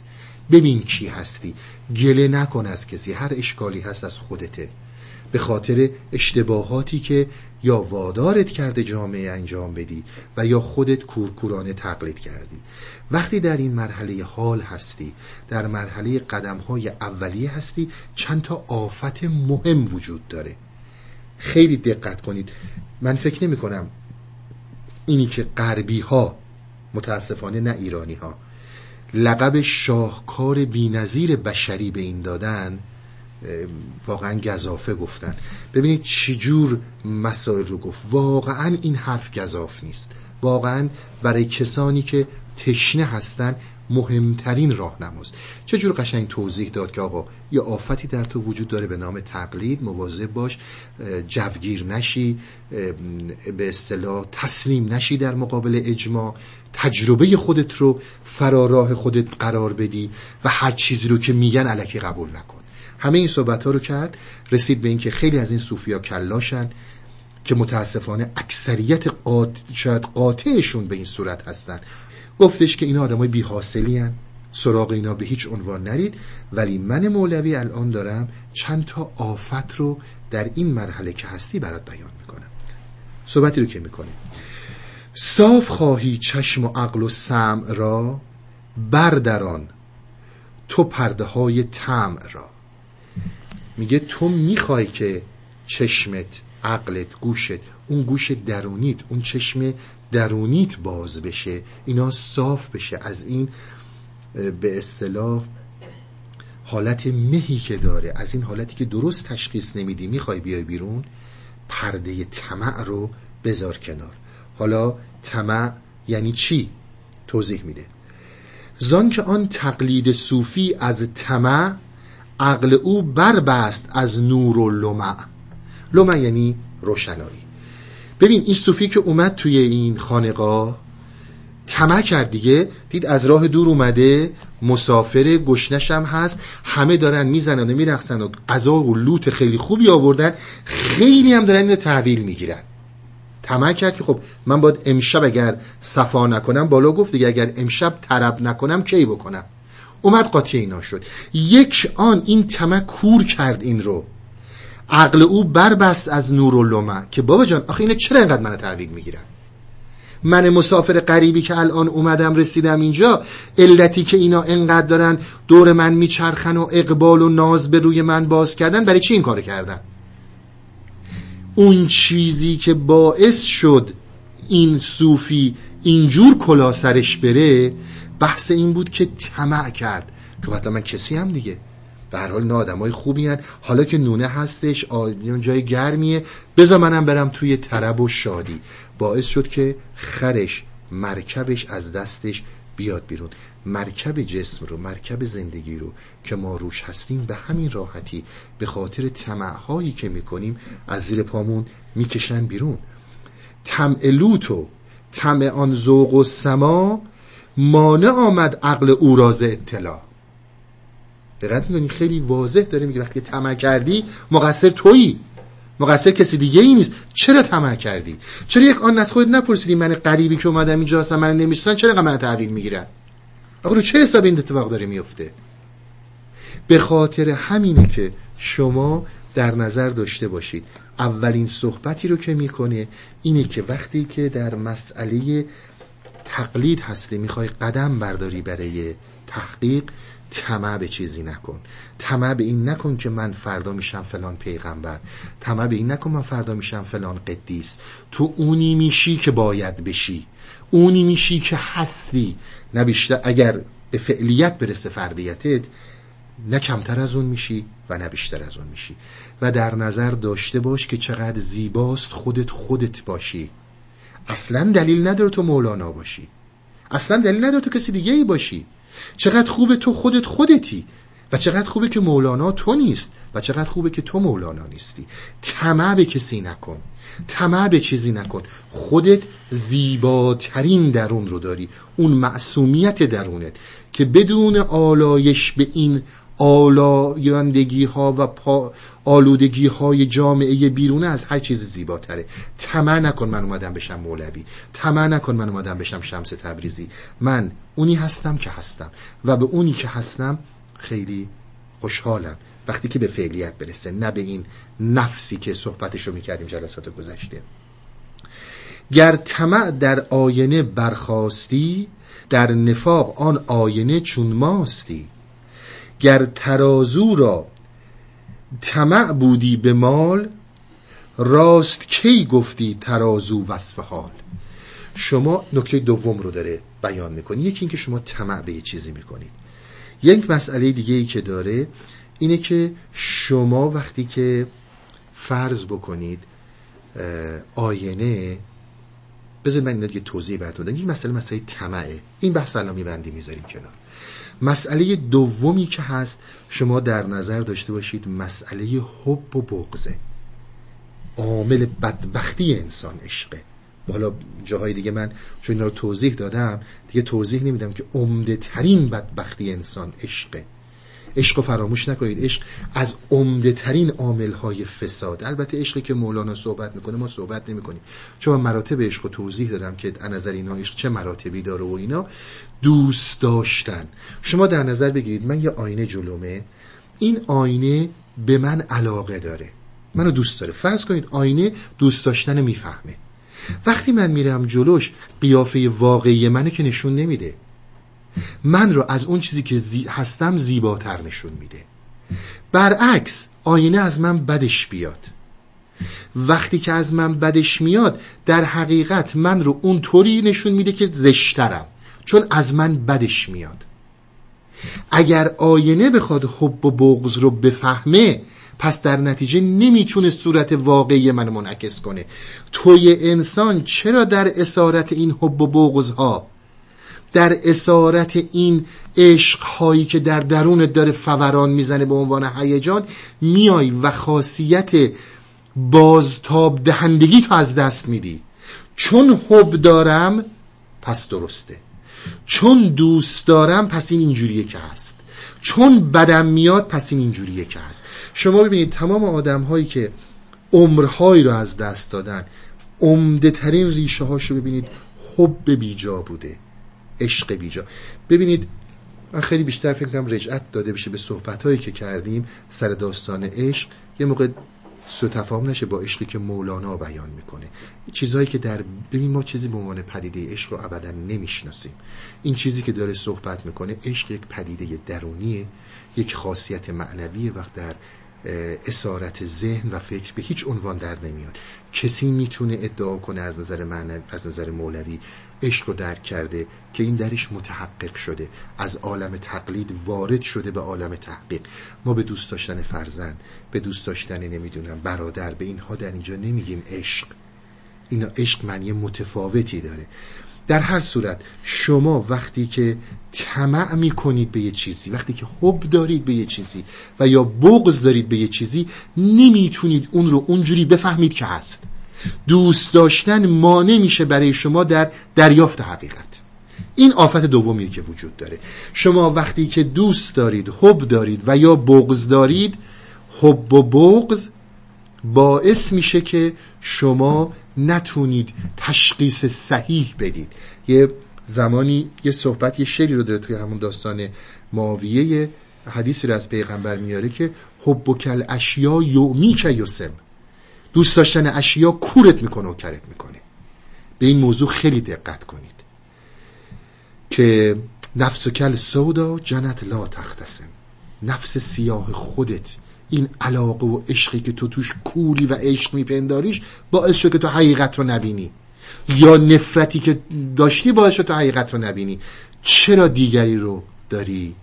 ببین کی هستی. گله نکن از کسی. هر اشکالی هست از خودته. به خاطر اشتباهاتی که یا وادارت کرده جامعه انجام بدی و یا خودت کورکورانه تقلید کردی. وقتی در این مرحله حال هستی در مرحله قدم های اولیه هستی چند تا آفت مهم وجود داره. خیلی دقت کنید. من فکر نمی کنم اینی که غربی ها متاسفانه نه ایرانی ها لقب شاهکار بینظیر بشری به این دادن واقعا گذافه گفتن. ببینید چجور مسائل رو گفت. واقعا این حرف گذاف نیست. واقعا برای کسانی که تشنه هستن مهمترین راهنماست. چجور قشنگ توضیح داد که آقا یه آفتی در تو وجود داره به نام تقلید مواظب باش جوگیر نشی به اصطلاح تسلیم نشی در مقابل اجماع. تجربه خودت رو فراراه خودت قرار بدی و هر چیزی رو که میگن علکی قبول نکن. همه این صحبت ها رو کرد رسید به اینکه خیلی از این صوفیا کلاشن که متاسفانه اکثریت قاط... شاید قاطعشون به این صورت هستن. گفتش که اینا آدمای بی حاصلی سراغ اینا به هیچ عنوان نرید. ولی من مولوی الان دارم چند تا آفت رو در این مرحله که هستی برات بیان می‌کنم. صحبتی رو که می‌کنه صاف خواهی چشم و عقل و سمع را بردران تو پرده های تمع را. میگه تو می‌خوای که چشمت عقلت گوشت اون گوش درونیت اون چشم درونیت باز بشه اینا صاف بشه. از این به اصطلاح حالت مهی که داره از این حالتی که درست تشخیص نمیدی می‌خوای بیای بیرون پرده طمع رو بذار کنار. حالا طمع یعنی چی؟ توضیح میده. زان که آن تقلید صوفی از طمع عقل او بربست از نور و لمع. لمع یعنی روشنایی. ببین این صوفی که اومد توی این خانقاه طمع کرد دیگه. دید از راه دور اومده مسافر گشنش هم هست. همه دارن می‌زنن و میرقصن و غذا و لوت خیلی خوبی آوردن. خیلی هم دارن اینو تحویل می‌گیرن. طمع کرد که خب من باید امشب اگر صفا نکنم بالا گفت دیگه اگر امشب طرب نکنم کی بکنم؟ اومد قاطی اینا شد. یک آن این طمع کور کرد این رو. عقل او بربست از نور و لمع که بابا جان آخه اینه چرا اینقدر منو تحویل می‌گیرن؟ من مسافر غریبی که الان اومدم رسیدم اینجا علتی که اینا انقدر دارن دور من میچرخن و اقبال و ناز به روی من باز کردن برای چی این کار کردن؟ اون چیزی که باعث شد این صوفی اینجور کلا سرش بره بحث این بود که طمع کرد. تو من کسی هم دیگه. به هر حال آدمای خوبی هن. حالا که نونه هستش جای گرمیه. بذار منم برم توی طرب و شادی. باعث شد که خرش مرکبش از دستش بیاد بیرون. مرکب جسم رو مرکب زندگی رو که ما روش هستیم به همین راحتی به خاطر طمعهایی که می‌کنیم از زیر پامون می‌کشن بیرون. طمع لوت و طمع آن ذوق و سما مانع آمد عقل او راز اطلاع. دقت می‌کنی؟ خیلی واضح داره میگه وقتی طمع کردی مقصر تویی. مقصر کسی دیگه ای نیست. چرا طمع کردی؟ چرا یک آن از خودت نپرسیدی من غریبی که اومدم اینجا هستم من نمی‌شناسن چرا من تحویل می‌گیرن؟ آقا رو چه حساب این اتفاق داره میفته به خاطر همینه که شما در نظر داشته باشید. اولین صحبتی رو که می‌کنه اینه که وقتی که در مسئله تقلید هستی. می‌خوای قدم برداری برای تحقیق طمع به چیزی نکن. طمع به این نکن که من فردا میشم فلان پیغمبر. طمع به این نکن من فردا میشم فلان قدیس. تو اونی میشی که باید بشی. اونی میشی که هستی. نه بیشتر اگر به فعلیت برسه فردیتت نه کمتر از اون میشی و نه بیشتر از اون میشی. و در نظر داشته باش که چقدر زیباست خودت خودت باشی. اصلا دلیل نداره تو مولانا باشی. اصلا دلیل نداره تو کسی دیگه ای باشی. چقدر خوبه تو خودت خودتی و چقدر خوبه که مولانا تو نیست و چقدر خوبه که تو مولانا نیستی. طمع به کسی نکن. طمع به چیزی نکن. خودت زیباترین درون رو داری. اون معصومیت درونت که بدون آلایش به این آلایندگی ها و پا آلودگی های جامعه بیرونه از هر چیز زیباتره. طمع نکن من اومدم بشم مولوی. طمع نکن من اومدم بشم شمس تبریزی. من اونی هستم که هستم. و به اونی که هستم خیلی خوشحالم. وقتی که به فعلیت برسه نه به این نفسی که صحبتشو می‌کردیم جلسات گذشته. گر طمع در آینه برخواستی در نفاق آن آینه چون ماستی. گر ترازو را طمع بودی به مال راست کی گفتی ترازو وصف حال؟ شما نکته دوم رو داره بیان می‌کنی. یکی اینکه شما طمع به یه چیزی می‌کنید یک مسئله دیگه ای که داره اینه که شما وقتی که فرض بکنید آینه بذار من این توضیح براتون بدم. این مسئله مسئله طمعه. این بحث الان میبندی می‌ذاریم کنار. مسئله دومی که هست شما در نظر داشته باشید مسئله حب و بغزه عامل بدبختی انسان عشقه. حالا جاهای دیگه من چون اینا رو توضیح دادم دیگه توضیح نمیدم که عمده ترین بدبختی انسان عشقه. عشق فراموش نکنید. عشق از عمده ترین عامل های فساد. البته عشقی که مولانا صحبت می‌کنه ما صحبت نمی‌کنیم. چون مراتب عشق رو توضیح دادم که از نظر اینا عشق چه مراتبی داره و اینا. دوست داشتن. شما در نظر بگیرید من یه آینه جلومه. این آینه به من علاقه داره. منو دوست داره. فرض کنید آینه دوست داشتن می‌فهمه. وقتی من میرم جلوش قیافه واقعی منو که نشون نمیده. من رو از اون چیزی که زی... هستم زیباتر نشون میده. برعکس آینه از من بدش بیاد. وقتی که از من بدش میاد در حقیقت من رو اون طوری نشون میده که زشترم. چون از من بدش میاد. اگر آینه بخواد حب و بغض رو بفهمه پس در نتیجه نمی‌تونه صورت واقعی من منعکس کنه. توی انسان چرا در اسارت این حب و بغض ها در اسارت این عشق هایی که در درونت داره فوران می‌زنه به عنوان هیجان میای و خاصیت بازتاب دهندگی تو از دست میدی. چون حب دارم پس درسته. چون دوست دارم پس این اینجوریه که هست. چون بدم میاد پس این اینجوریه که هست. شما ببینید تمام آدم هایی که عمرهایی رو از دست دادن عمده ترین ریشه هاشو ببینید حب بیجا بوده. عشق بیجا. ببینید من خیلی بیشتر فکر کنم رجعت داده بشه به صحبت هایی که کردیم سر داستان عشق. یه موقع سو تفاهم نشه با عشقی که مولانا بیان می‌کنه. چیزهایی که در ببین ما چیزی به عنوان پدیده عشق رو ابدا نمی‌شناسیم. این چیزی که داره صحبت می‌کنه عشق یک پدیده درونیه یک خاصیت معنویه وقت در اسارت ذهن و فکر به هیچ عنوان در نمیاد. کسی می‌تونه ادعا کنه از نظر معنوی از نظر مولوی عشق رو درک کرده که این درش متحقق شده. از عالم تقلید وارد شده به عالم تحقیق. ما به دوست داشتن فرزند به دوست داشتن نمی‌دونم برادر به اینها در اینجا نمیگیم عشق. اینا عشق معنی متفاوتی داره. در هر صورت شما وقتی که طمع می‌کنید به یه چیزی وقتی که حب دارید به یه چیزی و یا بغض دارید به یه چیزی نمی‌تونید اون رو اونجوری بفهمید که هست. دوست داشتن مانع میشه برای شما در دریافت حقیقت. این آفت دومیه که وجود داره. شما وقتی که دوست دارید حب دارید و یا بغض دارید حب و بغض باعث میشه که شما نتونید تشخیص صحیح بدید. یه زمانی یه صحبت یه شعری رو داره توی همون داستان معاویه. حدیثی رو از پیغمبر میاره که حب و کل اشیا یومی که یسم. دوست داشتن اشیا کورت می‌کنه و کرت می‌کنه. به این موضوع خیلی دقت کنید. که نفس و کل سودا جنت لا تختسم نفس سیاه خودت این علاقه و عشقی که تو توش کولی و عشق میپنداریش باعث شد که تو حقیقت رو نبینی. یا نفرتی که داشتی باعث شد تو حقیقت رو نبینی. چرا دیگری رو داری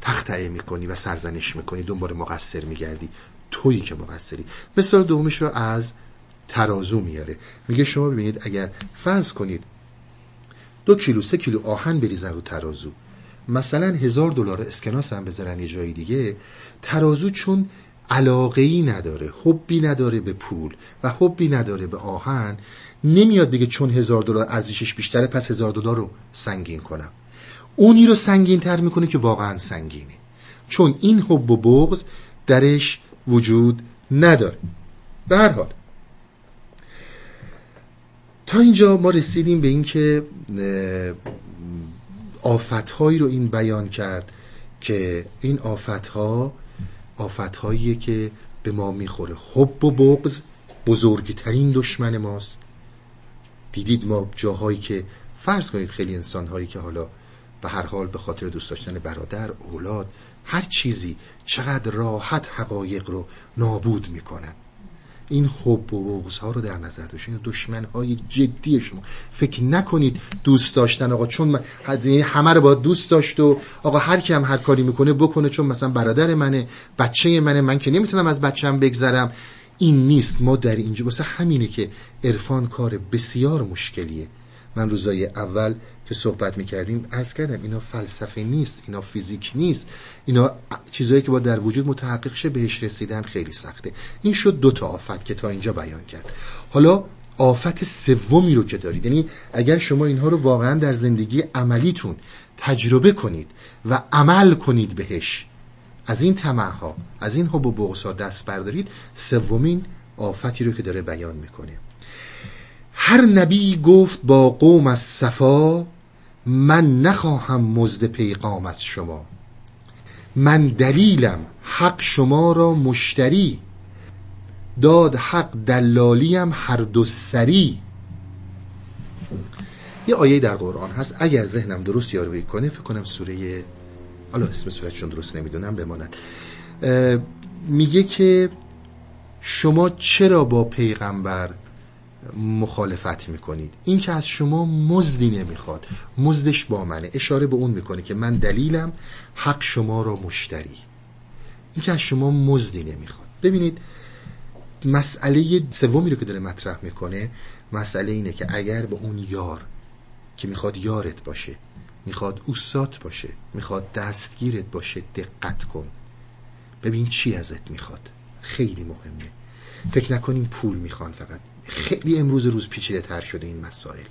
تختعه می‌کنی و سرزنش می‌کنی؟ دنبال مقصر میگردی. تویی که مقصری. مثال دومش رو از ترازو میاره. میگه شما ببینید اگر فرض کنید دو کیلو سه کیلو آهن بریزن رو ترازو. مثلا هزار دلار اسکناس هم بذارن یه جای دیگه ترازو چون علاقه ای نداره حبی نداره به پول و حبی نداره به آهن نمیاد بگه چون هزار دلار ارزشش بیشتره پس هزار دلار رو سنگین کنم. اونی رو سنگین تر می‌کنه که واقعا سنگینه. چون این حب و بغض درش وجود نداره. به هر حال. تا اینجا ما رسیدیم به اینکه آفتهایی رو این بیان کرد که این آفتها آفتهاییه که به ما می‌خوره. حب و بغض بزرگترین دشمن ماست. دیدید ما جاهایی که فرض کنید خیلی انسانهایی که حالا به هر حال به خاطر دوست داشتن برادر اولاد هر چیزی چقدر راحت حقایق رو نابود می‌کنن. این حب و بغض ها رو در نظر داشته این دشمن های جدی شما. فکر نکنید دوست داشتن آقا چون من یعنی همه رو با دوست داشت و آقا هر کی هم هر کاری می‌کنه بکنه چون مثلا برادر منه بچه منه من که نمی‌تونم از بچم بگذرم. این نیست. ما در اینجا واسه همینه که عرفان کار بسیار مشکلیه. من روزای اول که صحبت می‌کردیم عرض کردم اینا فلسفه نیست اینا فیزیک نیست. اینا چیزهایی که با در وجود متحقق شه بهش رسیدن خیلی سخته. این شد دو تا آفت که تا اینجا بیان کرد. حالا آفت سومی رو که دارید یعنی اگر شما اینها رو واقعا در زندگی عملیتون تجربه کنید و عمل کنید بهش از این ها از این حب و ها دست بردارید سومین آفتی رو که داره بیان می‌کنه. هر نبی گفت با قوم از صفا من نخواهم مزد پیغام از شما. من دلیلم حق شما را مشتری. داد حق دلالیم هر دو سری. یه آیه در قرآن هست. اگر ذهنم درست یاروی کنه فکر کنم سوره حالا اسم سورتشون درست نمی‌دونم بماند. میگه که شما چرا با پیغمبر مخالفت می‌کنید. این که از شما مزدی نمی‌خواد مزدش با منه. اشاره به اون می‌کنه که من دلیلم حق شما را مشتری. این که از شما مزدی نمی‌خواد. ببینید مسئله سومی رو که داره مطرح می‌کنه مسئله اینه که اگر به اون یار که می‌خواد یارت باشه می‌خواد اوسات باشه می‌خواد دستگیرت باشه دقت کن. ببین چی ازت می‌خواد. خیلی مهمه. فکر نکنین پول می‌خوان فقط. خیلی امروز روز پیچیده تر شده این مسائل.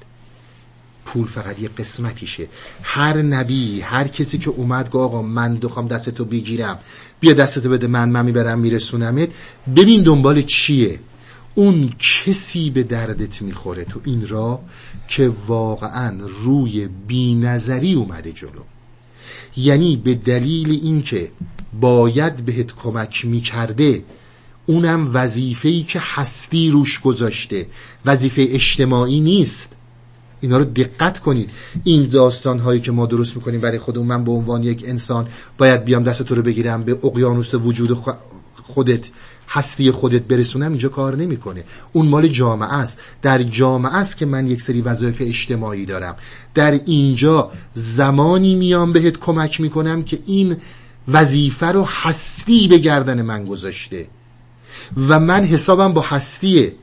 پول فقط یه قسمتیشه. هر نبی هر کسی که اومد گفت آقا من دخوام دستتو بگیرم بیا دستتو بده من من می‌برم میرسونمت. ببین دنبال چیه؟ اون کسی به دردت می‌خوره تو این راه که واقعا روی بینظری اومده جلو. یعنی به دلیل اینکه باید بهت کمک می‌کرده اونم وظیفه‌ای که هستی روش گذاشته وظیفه اجتماعی نیست. اینا رو دقت کنید. این داستان هایی که ما درست می‌کنیم برای خودمون من به عنوان یک انسان باید بیام دست تو رو بگیرم به اقیانوس وجود خودت هستی خودت برسونم اینجا کار نمی‌کنه. اون مال جامعه است. در جامعه است که من یک سری وظایف اجتماعی دارم. در اینجا زمانی میام بهت کمک می‌کنم که این وظیفه رو هستی به گردن من گذاشته. و من حسابم با هستیه.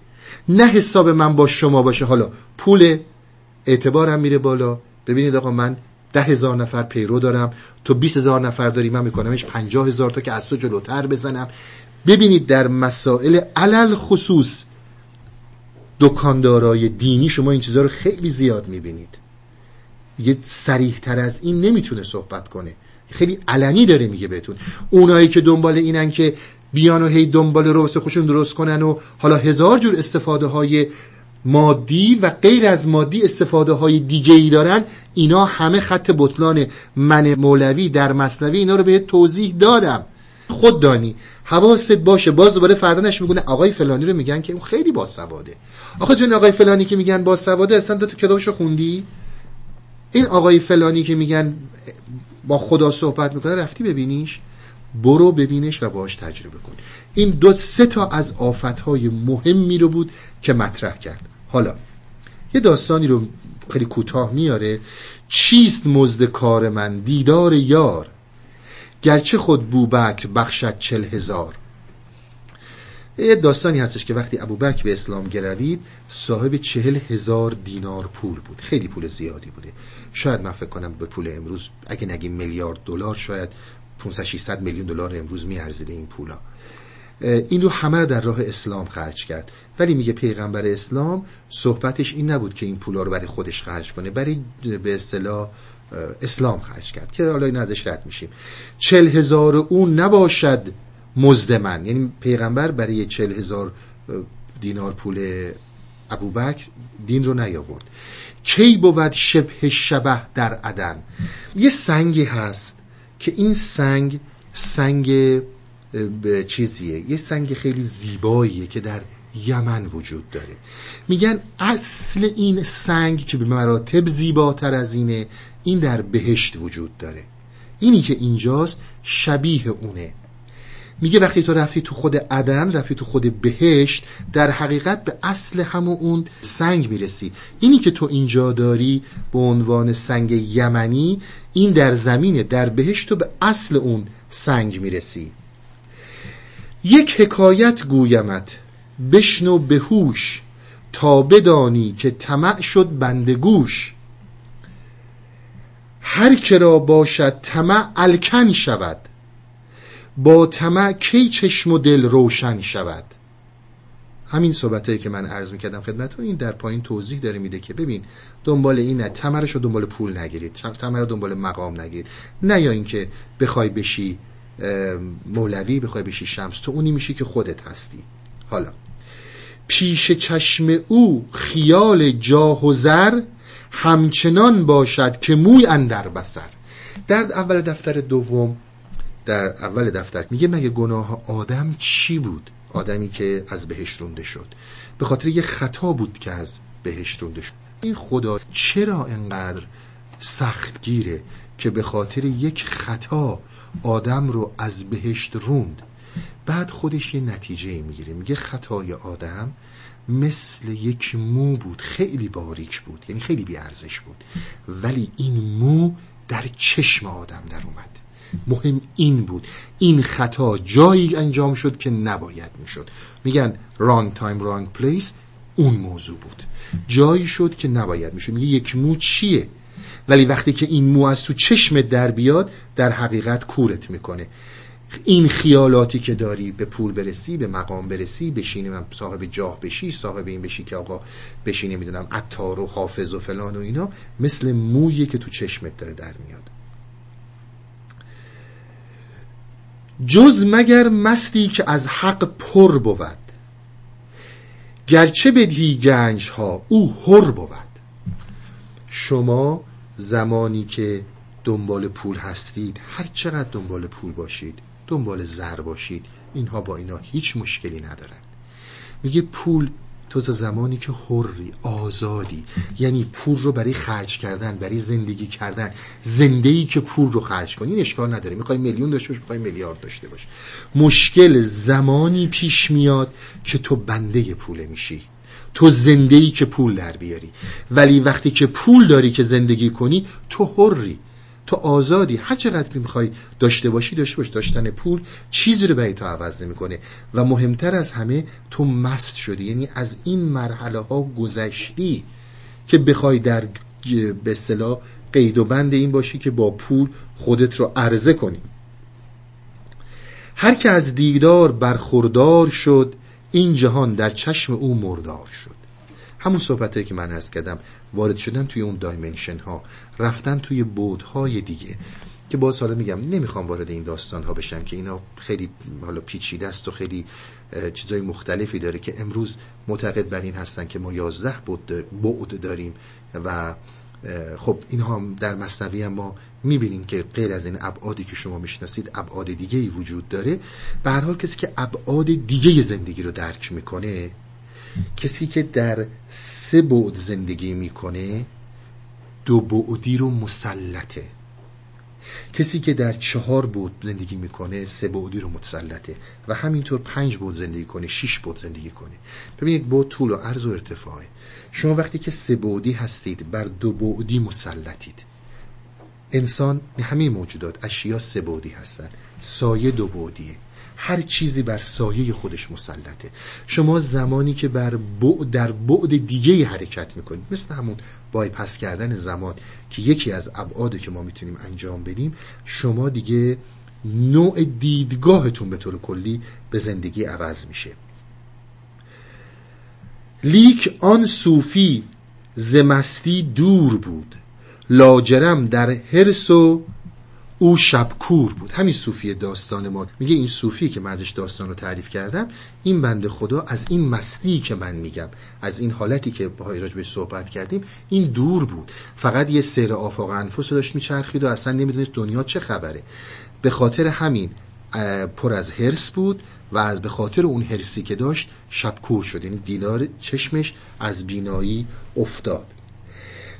نه حساب من با شما باشه. حالا پول اعتبارم میره بالا. ببینید آقا من ده هزار نفر پیرو دارم. تو بیس هزار نفر داری من میکنمش پنجاه هزار تا که از تو جلوتر بزنم. ببینید در مسائل علل خصوص دکاندارای دینی شما این چیزها رو خیلی زیاد می‌بینید. دیگه سریح تر از این نمی‌تونه صحبت کنه. خیلی علنی داره میگه بهتون. اونایی که دنبال اینن که بیان و هی دنبال روس خوشون درست کنن و حالا هزار جور استفاده های مادی و غیر از مادی استفاده های دیگه ای دارن. اینا همه خط بطلان من مولوی در مصنوی اینا رو به توضیح دادم. خود دانی حواست باشه. باز دوباره فردانش میگونه آقای فلانی رو میگن که اون خیلی باسواده. آقا جون آقای فلانی که میگن باسواده اصلا تو کتابشو خوندی؟ این آقای فلانی که میگن با خدا صحبت می‌کنه رفتی ببینیش؟ برو ببینش و باش تجربه کن. این دو سه تا از آفتهای مهمی رو بود که مطرح کرد. حالا یه داستانی رو خیلی کوتاه میاره. چیست مزد کار من دیدار یار؟ گرچه خود بوبکر بخشد چل هزار. یه داستانی هستش که وقتی ابوبکر به اسلام گروید صاحب چهل هزار دینار پول بود. خیلی پول زیادی بوده. شاید من فکر کنم به پول امروز اگه نگیم میلیارد دلار شاید 500 600 میلیون دلار امروز میارزیده این پولا. این رو همه رو در راه اسلام خرج کرد. ولی میگه پیغمبر اسلام صحبتش این نبود که این پولا رو برای خودش خرج کنه برای به اصطلاح اسلام خرج کرد که حالا این ازش رد میشیم. چل هزار اون نباشد مزد من. یعنی پیغمبر برای چل هزار دینار پول ابوبکر دین رو نیاورد. کی بود شبه شبه در عدن؟ یه سنگی هست. که این سنگ سنگ چیزیه؟ یه سنگ خیلی زیباییه که در یمن وجود داره. میگن اصل این سنگ که به مراتب زیباتر از اینه این در بهشت وجود داره. اینی که اینجاست شبیه اونه. میگه وقتی تو رفتی تو خود عدن رفتی تو خود بهشت در حقیقت به اصل همون اون سنگ می‌رسی. اینی که تو اینجا داری به عنوان سنگ یمنی این در زمینه در بهشت تو به اصل اون سنگ می‌رسی. یک حکایت گویمت بشنو بهوش تا بدانی که طمع شد بندگوش هر که را باشد طمع الکن شود. با طمع کی چشم و دل روشن شود؟ همین صحبتایی که من عرض می‌کردم خدمتتون این در پایین توضیح داره میده که ببین دنبال اینه تمرش رو دنبال پول نگیرید. تمر رو دنبال مقام نگیرید. نه یا اینکه بخوای بشی مولوی بخوای بشی شمس تو اونی میشی که خودت هستی. حالا پیش چشم او خیال جاه و زر همچنان باشد که موی اندر بسر در اول دفتر دوم در اول دفتر. میگه مگه گناه آدم چی بود؟ آدمی که از بهش رونده شد. به خاطر یه خطا بود که از بهش رونده شد. این خدا چرا انقدر سختگیره که به خاطر یک خطا آدم رو از بهشت روند؟ بعد خودش یه نتیجه می‌گیره. میگه خطای آدم مثل یک مو بود. خیلی باریک بود. یعنی خیلی بیارزش بود. ولی این مو در چشم آدم در اومد. مهم این بود. این خطا جایی انجام شد که نباید می‌شد. میگن wrong time wrong place اون موضوع بود. جایی شد که نباید می‌شد. میگه یک مو چیه؟ ولی وقتی که این مو از تو چشم در بیاد در حقیقت کورت می‌کنه. این خیالاتی که داری به پول برسی به مقام برسی بشینی من صاحب جاه بشی صاحب این بشی که آقا بشینی می‌دونم عطار و حافظ و فلان و اینا مثل مویی که تو چشمت داره در میاد. جز مگر مستی که از حق پر بود. گرچه بدهی گنج ها او هر بود. شما زمانی که دنبال پول هستید هر چقدر دنبال پول باشید دنبال زر باشید اینها با اینا هیچ مشکلی ندارن میگه پول تو تا زمانی که حری آزادی یعنی پول رو برای خرج کردن برای زندگی کردن زندگی که پول رو خرج کنی این اشکال نداره. می‌خوای میلیون داشته باش می‌خوای میلیارد داشته باش مشکل زمانی پیش میاد که تو بنده پول میشی. تو زندگی که پول در بیاری. ولی وقتی که پول داری که زندگی کنی تو حری. تو آزادی. هر چقدر می‌خوای داشته باشی داشته باش. داشتن پول چیزی رو برای تو عوض نمی‌کنه. و مهمتر از همه تو مست شدی. یعنی از این مرحله ها گذشتی که بخوای در به اصطلاح قید و بند این باشی که با پول خودت رو عرضه کنی. هر که از دیدار برخوردار شد این جهان در چشم او مردار شد. همون صحبت که من عرض کردم وارد شدن توی اون دایمنشن ها رفتن توی های دیگه که باز حالا میگم نمی‌خوام وارد این داستان ها بشم که اینا خیلی حالا پیچیده است و خیلی چیزای مختلفی داره که امروز معتقد بر این هستن که ما 11 بعد داریم و خب این هم در مصنوی هم ما می‌بینیم که غیر از این ابعادی که شما می‌شناسید ابعاد دیگه ای وجود داره. به هر حال کسی که ابعاد دیگه زندگی رو درک می‌کنه کسی که در سه بعد زندگی می‌کنه دو بعدی رو مسلطه. کسی که در چهار بود زندگی می‌کنه سه بعدی رو متسلطه و همینطور پنج بود زندگی کنه شش بود زندگی کنه. ببینید بود طول و عرض و ارتفاعه شما وقتی که سه بعدی هستید بر دو بعدی مسلطید. انسان همه موجودات اشیا سه بعدی هستند سایه دو بعدیه. هر چیزی بر سایه خودش مسلطه. شما زمانی که بر بعد در بعد دیگه حرکت می‌کنید مثل همون بایپس کردن زمان که یکی از ابعاده که ما می‌تونیم انجام بدیم شما دیگه نوع دیدگاهتون به طور کلی به زندگی عوض میشه. لیک آن صوفی زمستی دور بود. لاجرم در حرس و او شبکور بود. همین صوفی داستان ما. میگه این صوفی که من ازش داستان رو تعریف کردم این بنده خدا از این مستی که من میگم از این حالتی که با بهش صحبت کردیم این دور بود. فقط یه سیر آفاق انفس رو داشت میچرخید و اصلا نمی‌دونست دنیا چه خبره. به خاطر همین پر از هرس بود و از به خاطر اون هرسی که داشت شبکور شد. یعنی دیدار چشمش از بینایی افتاد.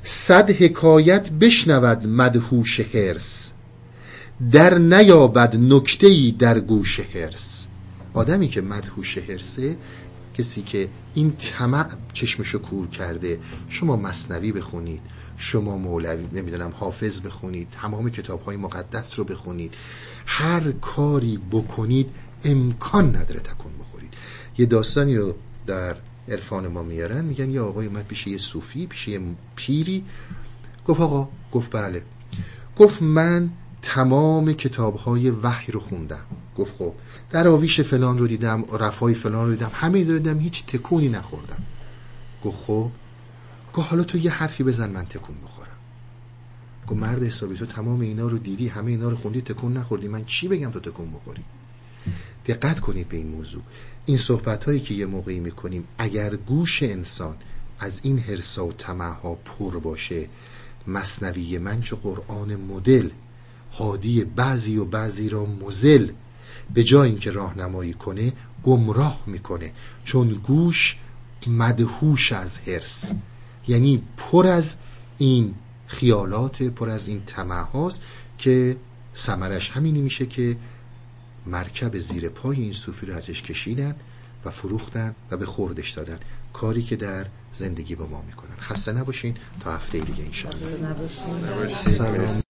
صد حکایت بشنود مدهوش هرس در نیابد نکتهی در گوش هرس آدمی که مدهوش هرسه کسی که این طمع چشمشو کور کرده شما مصنوی بخونید شما مولوی نمی‌دونم حافظ بخونید تمام کتاب های مقدس رو بخونید هر کاری بکنید امکان نداره تکون بخورید. یه داستانی رو در عرفان ما میارن میگن یه آقای اومد پیش یه صوفی پیش یه پیری گفت آقا گفت بله. گفت من تمام کتاب های وحی رو خوندم. گفت خب در آویش فلان رو دیدم رفای فلان رو دیدم همه رو دیدم هیچ تکونی نخوردم. گفت خب گفت حالا تو یه حرفی بزن من تکون بخورم. گفت مرد حسابی تو تمام اینا رو دیدی همه اینا رو خوندی تکون نخوردی. من چی بگم تو تکون بخوری؟ دقت کنید به این موضوع. این صحبت هایی که یه موقعی می‌کنیم اگر گوش انسان از این حرسا و طمع پر باشه مصنوی من چه قرآن مدل هادی بعضی و بعضی را مزل. به جای اینکه راهنمایی کنه گمراه می‌کنه. چون گوش مدهوش از هرس یعنی پر از این خیالات پر از این طمع هاست که سمرش همینی میشه که مرکب زیر پای این صوفی رو ازش کشیدن و فروختن و به خوردش دادن. کاری که در زندگی با ما می‌کنن. خسته نباشین. تا هفته دیگه انشاءالله. سلام.